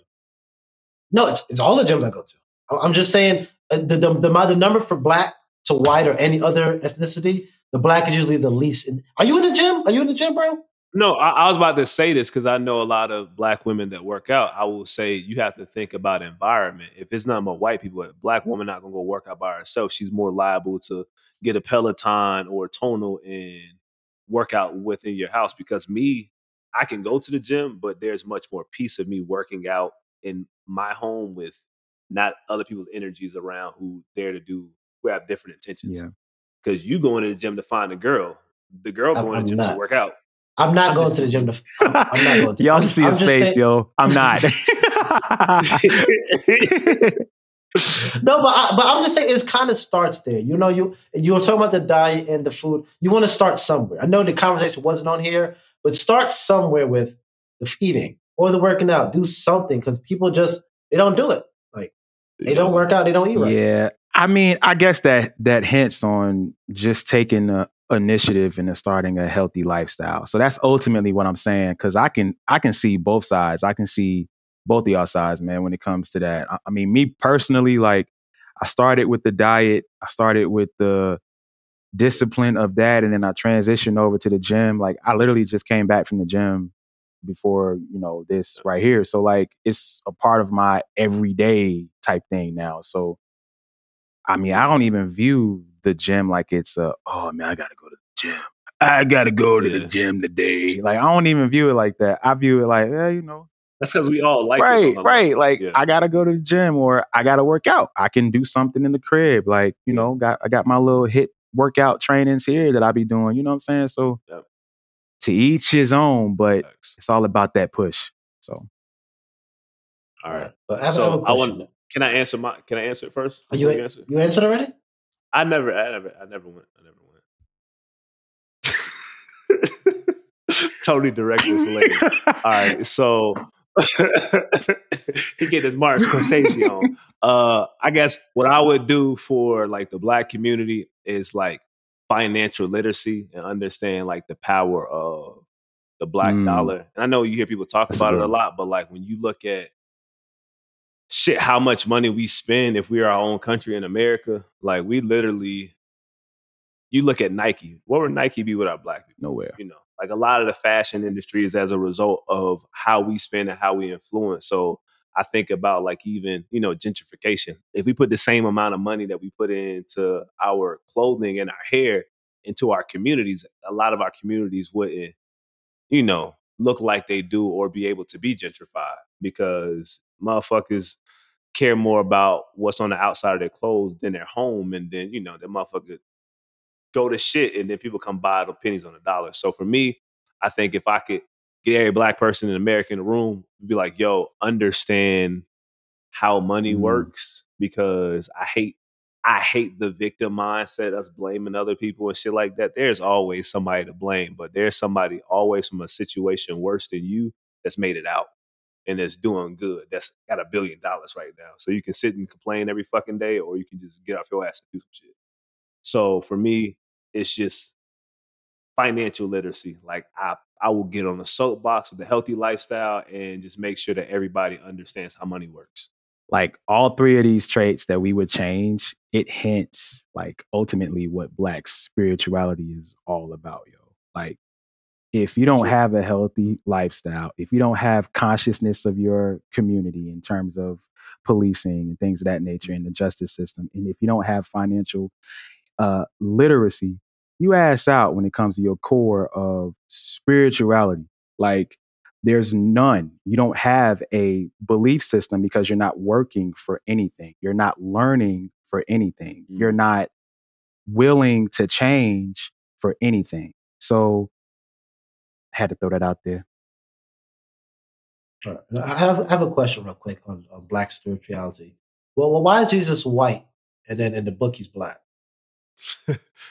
No, it's, it's all the gyms I go to. I'm just saying uh, the, the the the number for black to white or any other ethnicity. The black is usually the least. In, are you in the gym? Are you in the gym, bro? No, I, I was about to say this because I know a lot of black women that work out. I will say you have to think about environment. If it's not more white people, a black woman not gonna go work out by herself. She's more liable to get a Peloton or a tonal and work out within your house. Because me, I can go to the gym, but there's much more peace of me working out in my home with not other people's energies around who there to do who have different intentions. Yeah. Because you going to the gym to find a girl. The girl I'm- going I'm to the gym to work out. I'm not I'm going just- to the gym. To, I'm, I'm not going to. Y'all I'm- should see I'm his face, saying- yo. I'm not. No, but I, but I'm just saying it kind of starts there. You know, you you were talking about the diet and the food. You want to start somewhere. I know the conversation wasn't on here, but start somewhere with the feeding or the working out. Do something because people just they don't do it. Like they don't work out, they don't eat right. Yeah. I mean, I guess that that hints on just taking the initiative and starting a healthy lifestyle. So that's ultimately what I'm saying. Cause I can I can see both sides. I can see both of y'all sides, man, when it comes to that. I, I mean, me personally, like I started with the diet, I started with the discipline of that, and then I transitioned over to the gym. Like I literally just came back from the gym before, you know, this right here. So like it's a part of my everyday type thing now. So I mean, I don't even view the gym like it's a, oh man, I gotta go to the gym. I gotta go to Yeah. the gym today. Like I don't even view it like that. I view it like, yeah, you know, That's because we all like right, it. right. Like Yeah. I gotta go to the gym or I gotta work out. I can do something in the crib. Like, you Yeah. know, got I got my little hit workout trainings here that I be doing. You know what I'm saying? So Yep. to each his own, but Facts. it's all about that push. So All right. But I So, I have a I want- Can I answer my? Can I answer it first? Are you, Before answer? you answered already? I never. I never. I never went. I never went. Tony direct this later. All right. So he get his Martin Scorsese on. Uh, I guess what I would do for like the black community is like financial literacy and understand like the power of the black Mm. dollar. And I know you hear people talk That's about it a lot, but like when you look at shit, how much money we spend if we're our own country in America, like we literally, you look at Nike. What would Nike be without black people? nowhere. you know like a lot of the fashion industry is as a result of how we spend and how we influence. So i think about like even you know gentrification. If we put the same amount of money that we put into our clothing and our hair into our communities a lot of our communities wouldn't you know look like they do or be able to be gentrified because motherfuckers care more about what's on the outside of their clothes than their home. And then you know the motherfucker go to shit and then people come buy the pennies on the dollar. So for me, I think if I could get every black person in America in the room, be like, yo, understand how money mm. works because I hate I hate the victim mindset, us blaming other people and shit like that. There's always somebody to blame, but there's somebody always from a situation worse than you that's made it out and is doing good. That's got a billion dollars right now. So you can sit and complain every fucking day, or you can just get off your ass and do some shit. So for me, it's just financial literacy. Like I, I will get on a soapbox with a healthy lifestyle and just make sure that everybody understands how money works. Like all three of these traits that we would change, it hints like ultimately what black spirituality is all about, yo. Like if you don't have a healthy lifestyle, if you don't have consciousness of your community in terms of policing and things of that nature in the justice system, and if you don't have financial uh, literacy, you ass out when it comes to your core of spirituality. Like there's none. You don't have a belief system because you're not working for anything. You're not learning for anything. Mm. You're not willing to change for anything. So I had to throw that out there. I have I have a question real quick on, on black spirituality. Well, well, why is Jesus white and then in the book he's black?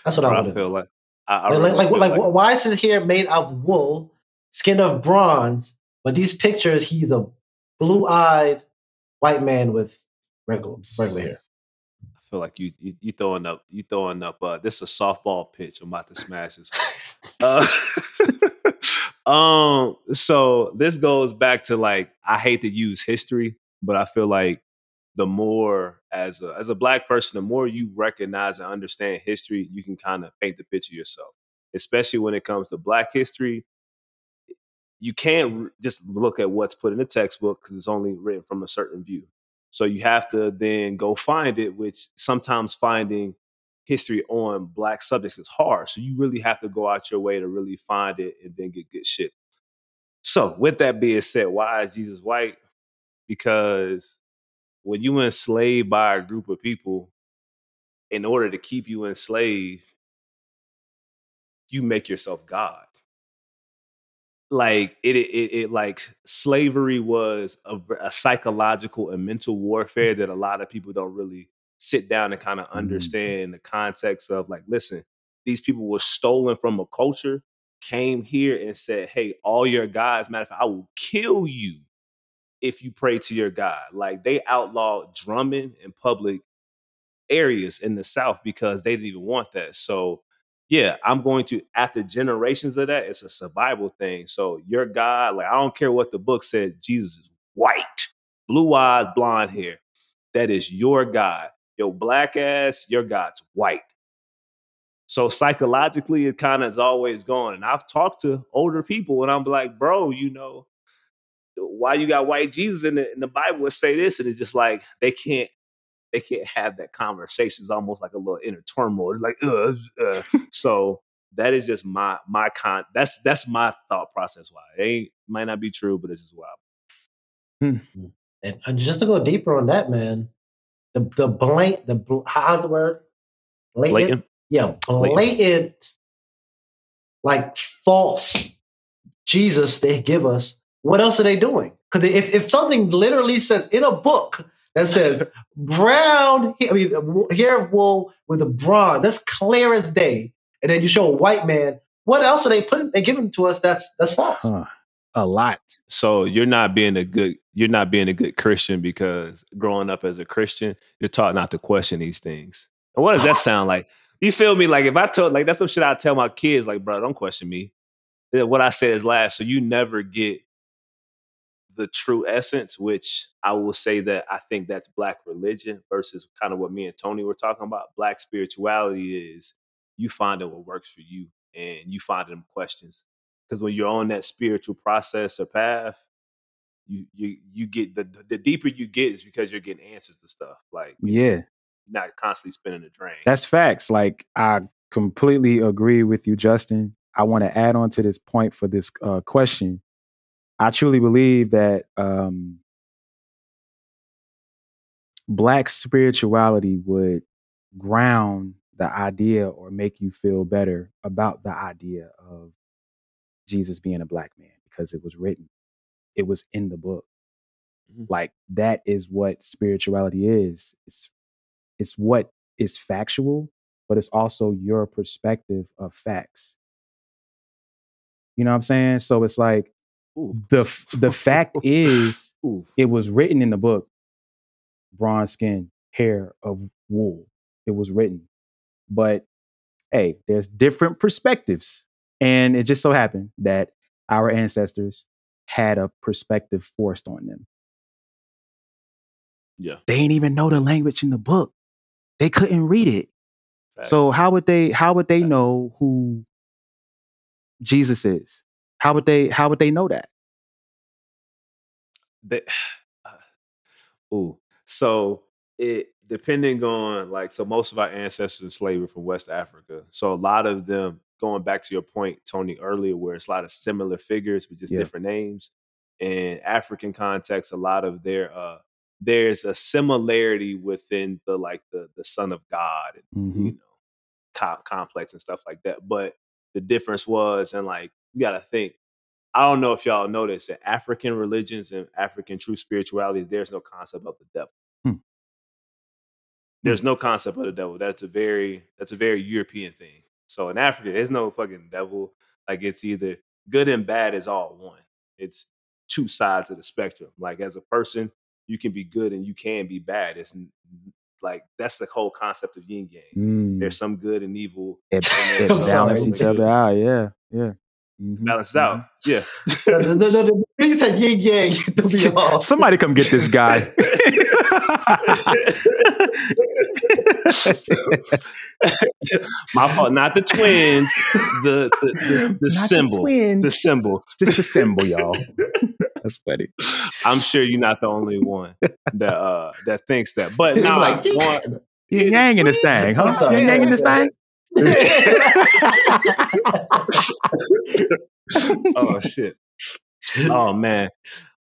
That's what I, I feel like. I, I like, like, like, like, why is his hair made of wool, skin of bronze? But these pictures, he's a blue-eyed white man with regular regular hair. I feel like you you, you throwing up you throwing up. Uh, this is a softball pitch. I'm about to smash this. uh, um. So this goes back to like I hate to use history, but I feel like the more as a as a black person, the more you recognize and understand history, you can kind of paint the picture yourself. Especially when it comes to black history, you can't just look at what's put in the textbook because it's only written from a certain view. So you have to then go find it, which sometimes finding history on black subjects is hard. So you really have to go out your way to really find it and then get good shit. So with that being said, why is Jesus white? Because when you enslaved by a group of people, in order to keep you enslaved, you make yourself God. Like it, it, it like slavery was a, a, psychological and mental warfare that a lot of people don't really sit down and kind of mm-hmm. understand mm-hmm. the context of. Like, listen, these people were stolen from a culture, came here and said, "Hey, all your guys, matter of fact, I will kill you if you pray to your God. Like they outlawed drumming in public areas in the South because they didn't even want that. So yeah, I'm going to after generations of that, it's a survival thing. So your God, like I don't care what the book says, Jesus is white, blue eyes, blonde hair. That is your God. Your black ass, your God's white. So psychologically, it kind of is always going. And I've talked to older people and I'm like, bro, you know, why you got white Jesus in the, in the Bible would say this, and it's just like they can't they can't have that conversation. It's almost like a little inner turmoil. It's like, uh, uh. so that is just my my con. That's that's my thought process. Why it ain't might not be true, but it's just wild. Hmm. hmm. And, and just to go deeper on that, man, the the blank the how's the word blatant? blatant? Yeah, blatant, blatant, like false Jesus they give us what else are they doing? Because if, if something literally says in a book that says brown, I mean, hair of wool with a bronze, that's clear as day. And then you show a white man, what else are they putting? They giving to us that's that's false. Huh. A lot. So you're not being a good you're not being a good Christian because growing up as a Christian, you're taught not to question these things. And what does that sound like? You feel me? Like if I told like that's some shit I tell my kids, like, bro, don't question me. What I say is last. So you never get the true essence, which I will say that I think that's black religion versus kind of what me and Tony were talking about. Black spirituality is you finding what works for you and you finding them questions. Because when you're on that spiritual process or path, you you you get the the deeper you get is because you're getting answers to stuff. Like yeah, not constantly spinning the drain. That's facts. Like I completely agree with you, Justin. I want to add on to this point for this uh, question I truly believe that um, black spirituality would ground the idea or make you feel better about the idea of Jesus being a black man because it was written, it was in the book. Mm-hmm. Like that is what spirituality is. It's it's what is factual, but it's also your perspective of facts. You know what I'm saying? So it's like Ooh. the the fact is Ooh. it was written in the book bronze skin, hair of wool. It was written. But hey, there's different perspectives. And it just so happened that our ancestors had a perspective forced on them. Yeah. They didn't even know the language in the book. They couldn't read it. Facts. So how would they how would they Facts. know who Jesus is? How would they how would they know that? They, uh, ooh. So it depending on like so most of our ancestors in slavery from West Africa. So a lot of them going back to your point, Tony, earlier, where it's a lot of similar figures with just yeah. different names. In African context, a lot of their uh there's a similarity within the like the the Son of God and mm-hmm. you know co- complex and stuff like that. But the difference was, and like you got to think. I don't know if y'all notice in African religions and African true spirituality, there's no concept of the devil. Hmm. There's no concept of the devil. That's a very that's a very European thing. So in Africa, there's no fucking devil. Like it's either good and bad is all one. It's two sides of the spectrum. Like as a person, you can be good and you can be bad. It's like that's the whole concept of yin yang. Mm. There's some good and evil. It, it balance each other out. Yeah, yeah. Mm-hmm. Balances out. Mm-hmm. Yeah. no, no, no, no. You said yin yang. Somebody come get this guy. My fault. Not the twins. The the, the, the symbol. The, the, symbol. Just the symbol, y'all. That's funny. I'm sure you're not the only one that uh that thinks that. But now like, one, you yang in this thing, huh? You yang in this thing. Oh shit. Oh man.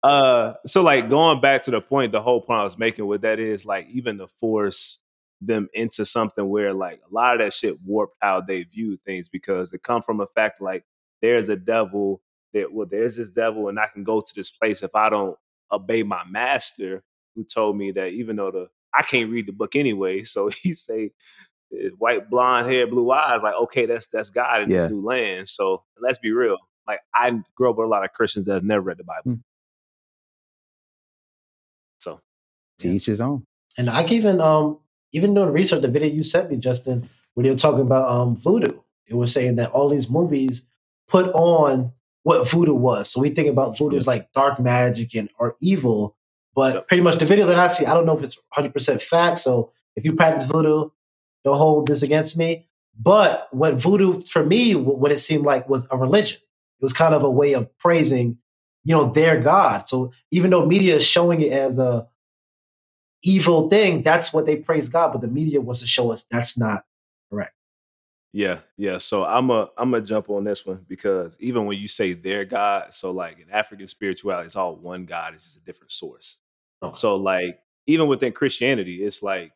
Uh so like going back to the point, the whole point I was making with that is like even to force them into something where like a lot of that shit warped how they view things because they come from a fact like there's a devil that well there's this devil and I can go to this place if I don't obey my master who told me that even though the I can't read the book anyway, so he say white blonde hair, blue eyes, like okay, that's that's God in yeah. this new land. So let's be real. Like I grew up with a lot of Christians that have never read the Bible. Mm. So to each his own. And I can even um even doing research, the video you sent me, Justin, when you were talking about um voodoo, it was saying that all these movies put on what voodoo was. So we think about voodoo as like dark magic and or evil, but pretty much the video that I see, I don't know if it's 100% fact. So if you practice voodoo, don't hold this against me. But what voodoo for me, what it seemed like was a religion. It was kind of a way of praising, you know, their God. So even though media is showing it as a evil thing, that's what they praise God. But the media wants to show us that's not correct. Yeah, yeah. So I'm a I'm gonna jump on this one because even when you say their God, so like in African spirituality, it's all one God, it's just a different source. Oh. So like even within Christianity, it's like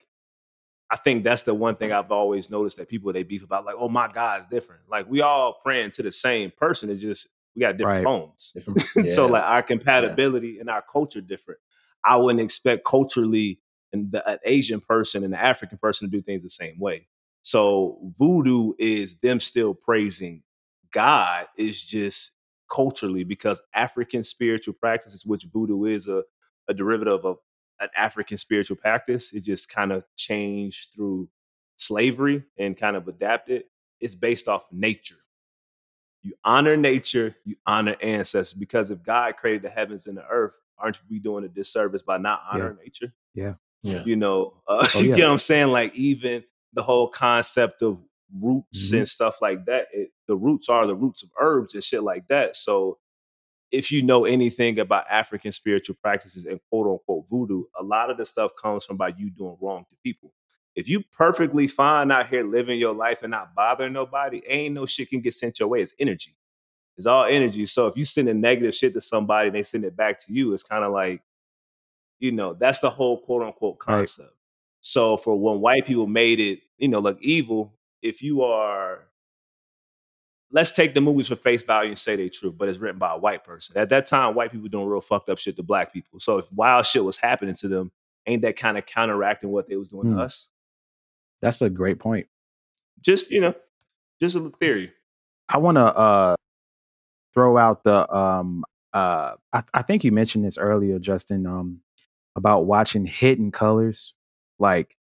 I think that's the one thing I've always noticed that people they beef about, like, oh my God is different. Like we all praying to the same person, it's just we got different right. phones. Different, yeah. so like our compatibility yeah. and our culture different. I wouldn't expect culturally and the, an Asian person and an African person to do things the same way. So voodoo is them still praising God is just culturally because African spiritual practices, which voodoo is a, a derivative of an African spiritual practice, it just kind of changed through slavery and kind of adapted. It's based off nature. You honor nature, you honor ancestors because if God created the heavens and the earth, aren't we doing a disservice by not honoring yeah. nature? Yeah. Yeah. You know, uh, oh, you yeah. get what I'm saying? Like even the whole concept of roots mm-hmm. and stuff like that. It, the roots are the roots of herbs and shit like that. So if you know anything about African spiritual practices and quote unquote voodoo, a lot of the stuff comes from by you doing wrong to people. If you perfectly fine out here living your life and not bothering nobody, ain't no shit can get sent your way. It's energy. It's all energy. So if you send a negative shit to somebody and they send it back to you, it's kind of like, you know, that's the whole quote unquote concept. Right. So for when white people made it, you know, look evil, if you are let's take the movies for face value and say they're true, but it's written by a white person. At that time, white people doing real fucked up shit to black people. So if wild shit was happening to them, ain't that kind of counteracting what they was doing mm. to us? That's a great point. Just you know, just a theory. I want to uh, throw out the um, uh, I, I, think you mentioned this earlier, Justin, um, about watching Hidden Colors. Like,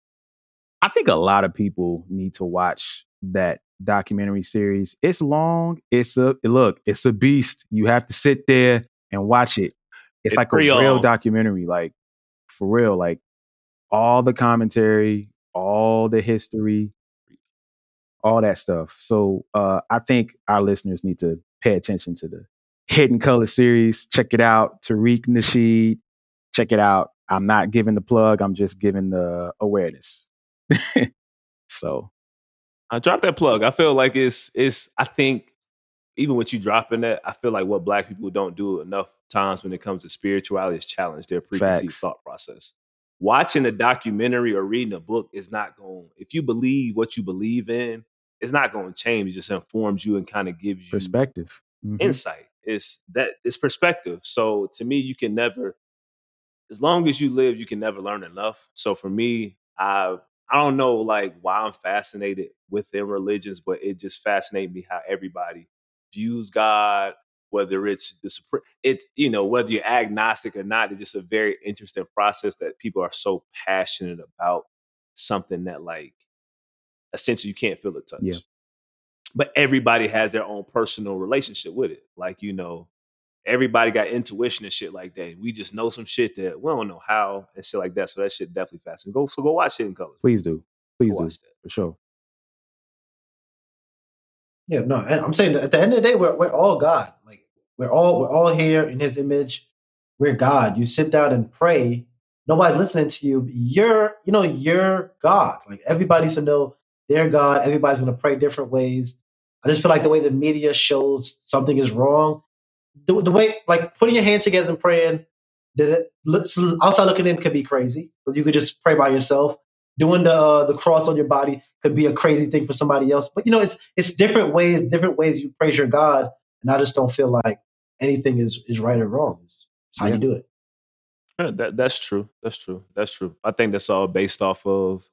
I think a lot of people need to watch that documentary series. It's long. It's a look. It's a beast. You have to sit there and watch it. It's, it's like a real documentary. Like for real. Like all the commentary, all the history, all that stuff. So uh, I think our listeners need to pay attention to the Hidden Color series. Check it out. Tariq Nasheed. Check it out. I'm not giving the plug. I'm just giving the awareness. so I drop that plug. I feel like it's it's. I think even with you dropping that, I feel like what Black people don't do enough times when it comes to spirituality is challenge their preconceived Facts. thought process. Watching a documentary or reading a book is not going. If you believe what you believe in, it's not going to change. It just informs you and kind of gives you perspective, mm-hmm. insight. It's that it's perspective. So to me, you can never, as long as you live, you can never learn enough. So for me, I've I don't know like why I'm fascinated with their religions, but it just fascinates me how everybody views God, whether it's the supreme it's you know, whether you're agnostic or not, it's just a very interesting process that people are so passionate about something that like essentially you can't feel or touch. Yeah. But everybody has their own personal relationship with it. Like, you know, everybody got intuition and shit like that. We just know some shit that we don't know how and shit like that. So that shit definitely fascinating. Go so go watch it Hidden Colors. Please do. Please go do. For sure. Yeah, no, and I'm saying at the end of the day, we're we're all God. Like we're all we're all here in His image. We're God. You sit down and pray. Nobody listening to you. You're, you know, you're God. Like everybody's to know they're God. Everybody's going to pray different ways. I just feel like the way the media shows something is wrong, the, the way like putting your hands together and praying that it looks outside looking in could be crazy because you could just pray by yourself. Doing the uh, the cross on your body could be a crazy thing for somebody else. But you know, it's it's different ways, different ways you praise your God, and I just don't feel like anything is is right or wrong. It's how yeah. you do it. Yeah, that that's true. That's true. That's true. I think that's all based off of,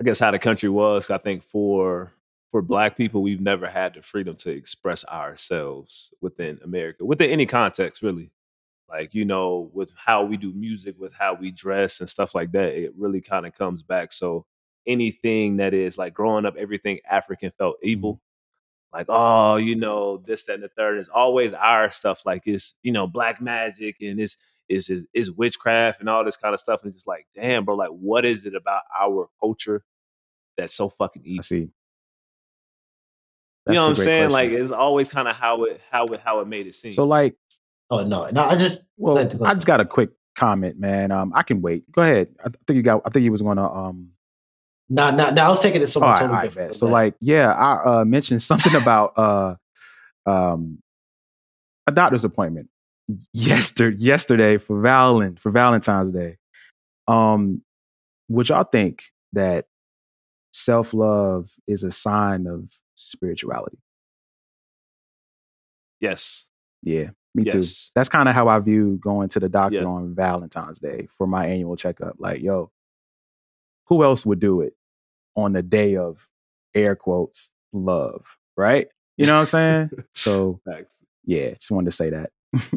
I guess, how the country was. I think for for black people, we've never had the freedom to express ourselves within America, within any context, really. Like, you know, with how we do music, with how we dress and stuff like that, it really kind of comes back. So anything that is like growing up, everything African felt mm-hmm. evil. Like, oh, you know, this, that, and the third is always our stuff. Like it's, you know, black magic and it's is is, is witchcraft and all this kind of stuff. And just like, damn, bro, like what is it about our culture that's so fucking evil? I see. That's you know what I'm saying? Question. Like it's always kind of how it how it how it made it seem. So like, oh no, no, I just well, I just got a quick comment, man. Um, I can wait. Go ahead. I think you got. I think you was going to um. No, no, no. I was taking it somewhere right, totally different. So, like, yeah, I uh, mentioned something about uh, um, a doctor's appointment yesterday yesterday for Valen for Valentine's Day. Um, would y'all think that self love is a sign of spirituality. Yes. Yeah, me yes. too. That's kind of how I view going to the doctor yeah. on Valentine's Day for my annual checkup. Like, yo, who else would do it on the day of air quotes love, right? You know what I'm saying? so, Thanks. yeah, just wanted to say that.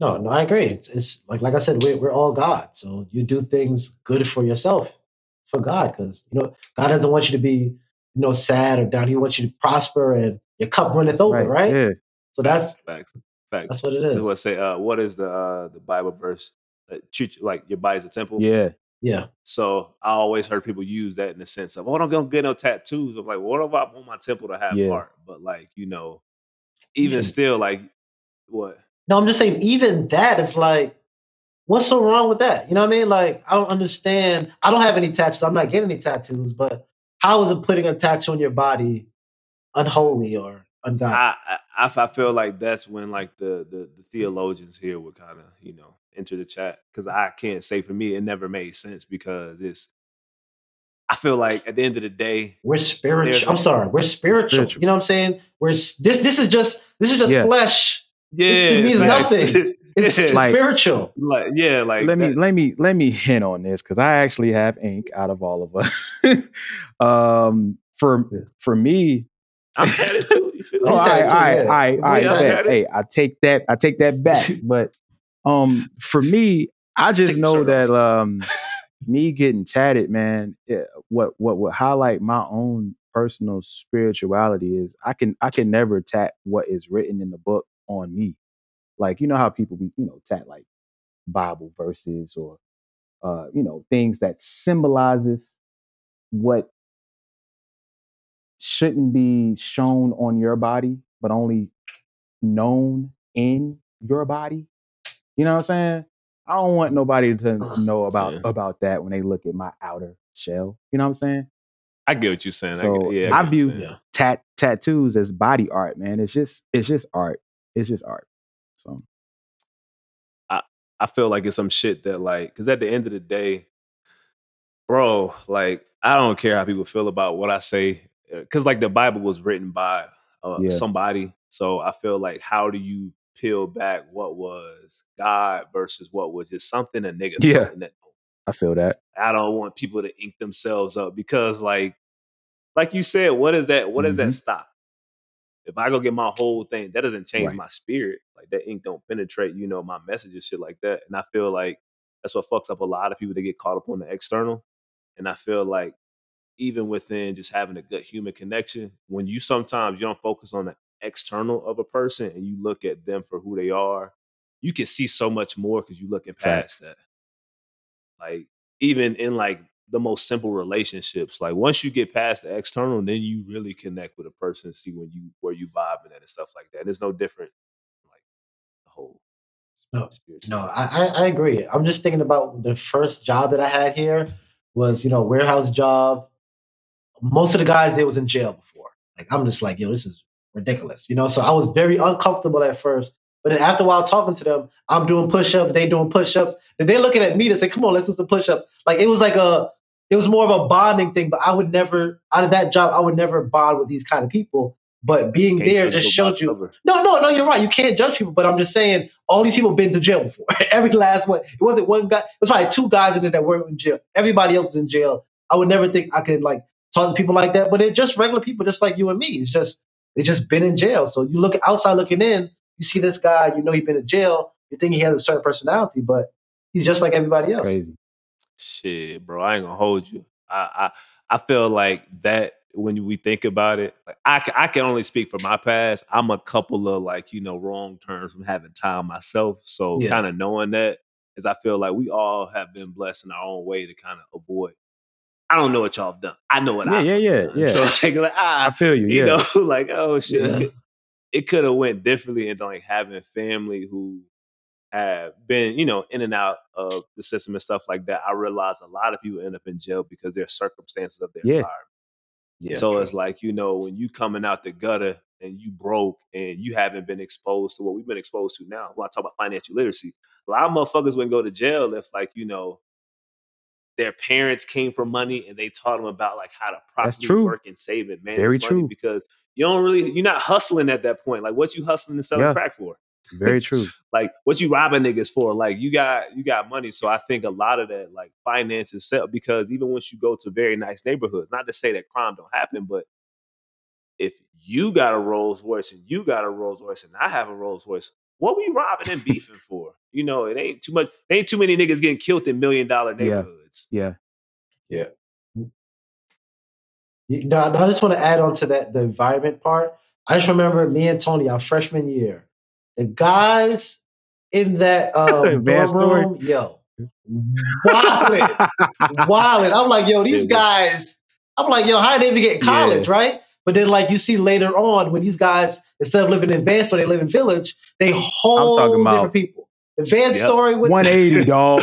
no, no, I agree. It's, it's like like I said, we're we're all God. So you do things good for yourself, for God, because you know God doesn't want you to be you know, sad or down. He wants you to prosper and your cup runneth over, right? right? Yeah. So that's facts. Facts. That's what it is. What say? Uh, what is the uh, the Bible verse? Uh, treat like your body's a temple. Yeah. Yeah. So I always heard people use that in the sense of, "Oh, I'm gonna get no tattoos." I'm like, well, "What if I want my temple to have yeah. heart?" But like, you know, even, even still, like, what? No, I'm just saying, even that is like, what's so wrong with that? You know what I mean? Like, I don't understand. I don't have any tattoos. I'm not getting any tattoos, but how is it putting a tattoo on your body unholy or ungodly? I, I, I feel like that's when like the the, the theologians here would kind of you know enter the chat because I can't say for me it never made sense because it's I, feel like at the end of the day, we're spiritual. I'm sorry, we're spiritual. spiritual. You know what I'm saying? We're this. This is just this is just yeah. flesh. Yeah, this means nothing. It's, it's like, spiritual. Like yeah, like let that. me let me let me hint on this because I actually have ink out of all of us. um, for for me, I'm tatted too. You feel oh, I, I, I, I, hey, I take that. I take that back. But um, for me, I just know that um, me getting tatted, man, it, what what would highlight my own personal spirituality is I can I can never tat what is written in the book on me. Like you know how people be you know tat like Bible verses or uh, you know things that symbolizes what shouldn't be shown on your body, but only known in your body. You know what I'm saying? I don't want nobody to uh-huh. know about yeah. about that when they look at my outer shell. You know what I'm saying? I get what you're saying. So I, yeah, I, I view tat tattoos as body art, man. It's just it's just art. It's just art. So I I feel like it's some shit that like because at the end of the day, bro, like I don't care how people feel about what I say because like the Bible was written by uh, yeah. somebody. So I feel like how do you peel back what was God versus what was just something a nigga. Yeah, I feel that. I don't want people to ink themselves up because, like, like you said, what is that? What mm-hmm. does that stop? If I go get my whole thing, that doesn't change right. my spirit. Like that ink don't penetrate, you know, my message messages, shit like that. And I feel like that's what fucks up a lot of people. They get caught up on the external, and I feel like even within just having a good human connection, when you sometimes you don't focus on the external of a person and you look at them for who they are, you can see so much more because you're looking past Fact. that. Like even in like the most simple relationships, like once you get past the external, then you really connect with a person, see when you where you vibing at and stuff like that. And it's no different, like the whole. No, no, I, I agree. I'm just thinking about the first job that I had here was you know warehouse job. Most of the guys they was in jail before. Like I'm just like yo, this is ridiculous. You know, so I was very uncomfortable at first. But then after a while talking to them, I'm doing push-ups, they doing push-ups. And they looking at me to say, come on, let's do some push-ups. Like it was like a it was more of a bonding thing, but I would never out of that job, I would never bond with these kind of people. But being there just showed you cover. No, no, no, you're right. You can't judge people, but I'm just saying all these people been to jail before. Every last one. It wasn't one guy, it was probably two guys in there that weren't in jail. Everybody else was in jail. I would never think I could like talk to people like that, but they're just regular people, just like you and me. It's just they just been in jail. So you look outside looking in, you see this guy, you know he's been in jail. You think he has a certain personality, but he's just like everybody That's else. Crazy. Shit, bro, I ain't gonna hold you. I I, I feel like that when we think about it, like I, I can only speak for my past. I'm a couple of like you know wrong turns from having time myself. So yeah. kind of knowing that is I feel like we all have been blessed in our own way to kind of avoid I don't know what y'all have done. I know what yeah, I yeah, yeah, done. yeah. So like, like ah, I feel you. You yeah. know, like oh shit, yeah. it could have went differently, and like having family who have been, you know, in and out of the system and stuff like that. I realize a lot of people end up in jail because their circumstances of their yeah. environment. Yeah, so true. it's like you know when you coming out the gutter and you broke and you haven't been exposed to what we've been exposed to now. When I talk about financial literacy, a lot of motherfuckers wouldn't go to jail if like you know their parents came from money and they taught them about like how to properly work and save and manage Very money true. because you don't really you're not hustling at that point. Like what you hustling and selling yeah. crack for? Very true. like what you robbing niggas for? Like you got you got money. So I think a lot of that like finance itself because even once you go to very nice neighborhoods, not to say that crime don't happen, but if you got a Rolls Royce and you got a Rolls Royce and I have a Rolls Royce, what we robbing and beefing for? You know, it ain't too much. Ain't too many niggas getting killed in million dollar neighborhoods. Yeah. Yeah. Mm. yeah. I just want to add on to that the environment part. I just remember me and Tony, our freshman year, the guys in that um, room, yo, wildin', wildin'. I'm like, yo, these guys. I'm like, yo, how did they even get college, yeah. right? But then, like you see later on, when these guys instead of living in Van Story, they live in Village. They whole I'm talking about, different people. Van yep. Story with 180, dog.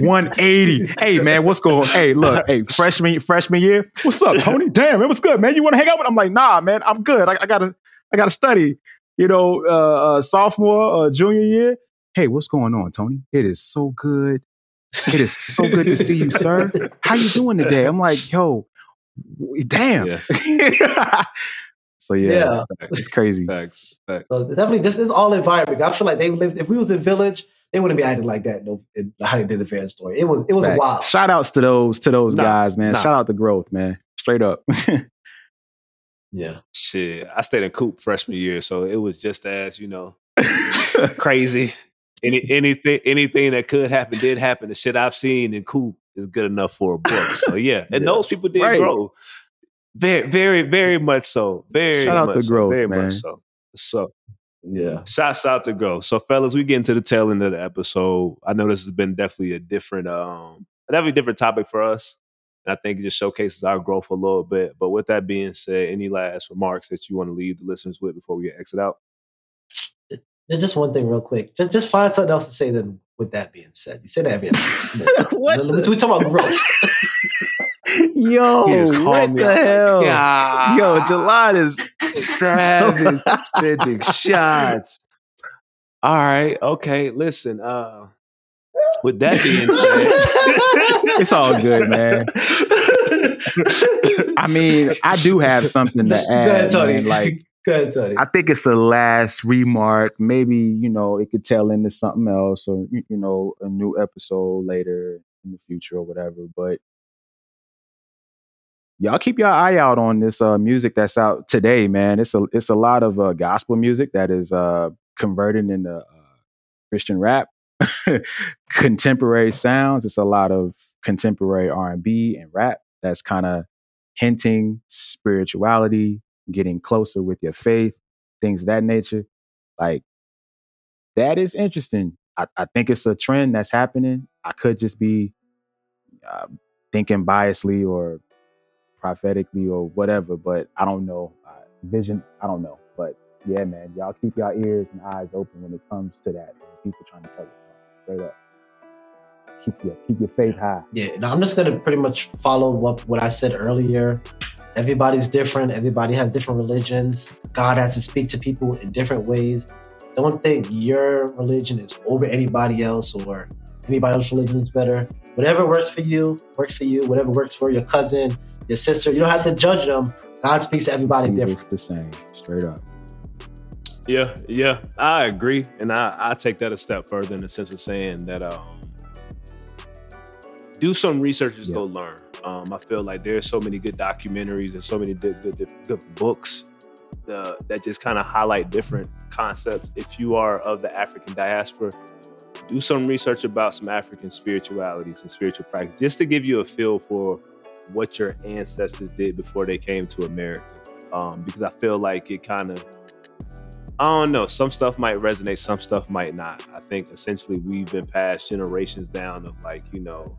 180. Hey man, what's going? On? Hey, look, hey, freshman freshman year. What's up, Tony? Damn, it was good, man. You want to hang out with? I'm like, nah, man, I'm good. I, I gotta, I gotta study. You know, uh, uh, sophomore, uh, junior year. Hey, what's going on, Tony? It is so good. It is so good to see you, sir. How you doing today? I'm like, yo, Damn. Yeah. so yeah, yeah, it's crazy. Facts. Facts. So definitely, this is all environment. I feel like they lived. If we was in village, they wouldn't be acting like that. No, in how they did the fan story. It was it was Facts. wild. Shout outs to those to those nah, guys, man. Nah. Shout out to growth, man. Straight up. yeah. Shit, I stayed in Coop freshman year, so it was just as you know crazy. Any anything anything that could happen did happen. The shit I've seen in Coop is good enough for a book. So yeah, and yeah. those people did right. grow. Very, very, very much so. Very Shout out to so. growth, very man. much so. So yeah. Shouts out to growth. So fellas, we get into the tail end of the episode. I know this has been definitely a different um a definitely different topic for us. And I think it just showcases our growth a little bit. But with that being said, any last remarks that you want to leave the listeners with before we exit out? just one thing real quick. Just, just find something else to say then with that being said. You say that every episode. what? We talk about growth. Yo, what the hell? Yeah. Yo, Jelan is Travis sending shots. All right, okay. Listen, uh, with that being said, it's all good, man. I mean, I do have something to add. Go ahead, Tony. Man. Like ahead, Tony. I think it's a last remark. Maybe you know it could tell into something else, or you know, a new episode later in the future or whatever. But y'all keep your eye out on this uh, music that's out today, man. It's a it's a lot of uh, gospel music that is uh, converted into uh, Christian rap, contemporary sounds. It's a lot of contemporary R and rap that's kind of hinting spirituality, getting closer with your faith, things of that nature. Like that is interesting. I, I think it's a trend that's happening. I could just be uh, thinking biasly or prophetically or whatever, but I don't know. Uh, vision, I don't know. But yeah, man, y'all keep your ears and eyes open when it comes to that. People trying to tell you. Straight up. Keep your keep your faith high. Yeah, now I'm just gonna pretty much follow what what I said earlier Everybody's different. Everybody has different religions. God has to speak to people in different ways. Don't think your religion is over anybody else or anybody else's religion is better. Whatever works for you, works for you. Whatever works for your cousin, your sister, you don't have to judge them. God speaks to everybody different. It's the same, straight up. Yeah, yeah, I agree, and I I take that a step further in the sense of saying that um, do some research, just yeah. go learn. Um, I feel like there's so many good documentaries and so many good, good, good books uh, that just kind of highlight different concepts. If you are of the African diaspora, do some research about some African spiritualities and spiritual practice, just to give you a feel for what your ancestors did before they came to America. Um, because I feel like it kind of, I don't know, some stuff might resonate, some stuff might not. I think essentially we've been passed generations down of like, you know,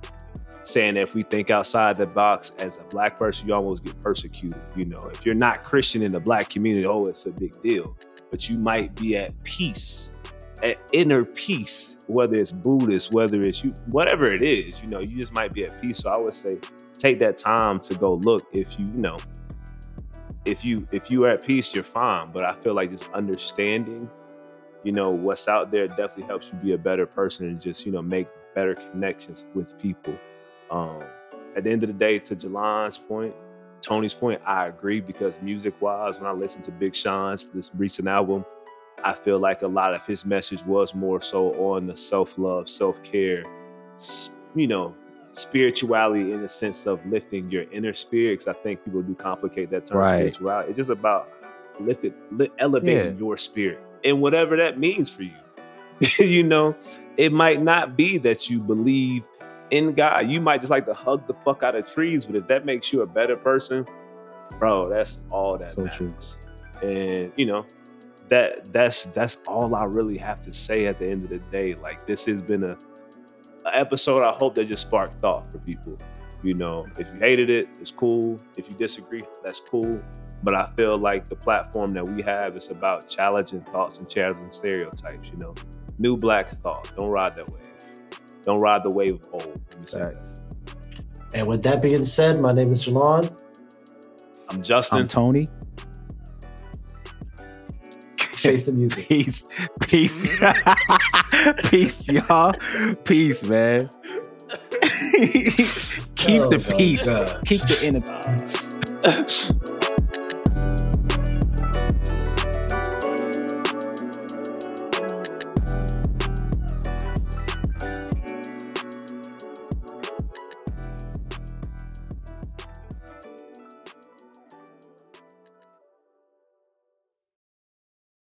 saying that if we think outside the box as a black person, you almost get persecuted. You know, if you're not Christian in the black community, oh, it's a big deal. But you might be at peace, at inner peace, whether it's Buddhist, whether it's you, whatever it is, you know, you just might be at peace. So I would say take that time to go look if you, you know, if you if you are at peace, you're fine. But I feel like just understanding, you know, what's out there definitely helps you be a better person and just, you know, make better connections with people. Um, at the end of the day, to Jelan's point, Tony's point, I agree because music wise, when I listen to Big Sean's this recent album, I feel like a lot of his message was more so on the self love, self care, you know, spirituality in the sense of lifting your inner spirit. Because I think people do complicate that term right. spirituality. It's just about lifting, elevating yeah. your spirit and whatever that means for you. you know, it might not be that you believe in God. You might just like to hug the fuck out of trees, but if that makes you a better person, bro, that's all that so matters. True. And you know, that that's that's all I really have to say at the end of the day. Like this has been a episode. I hope that just sparked thought for people. You know, if you hated it, it's cool. If you disagree, that's cool. But I feel like the platform that we have is about challenging thoughts and challenging stereotypes. You know, new black thought. Don't ride that wave. Don't ride the wave of old. And with that being said, my name is Jelan. I'm Justin. I'm Tony. Face the music. Peace. Peace. peace, y'all. Peace, man. Keep oh the peace. God. Keep the inner.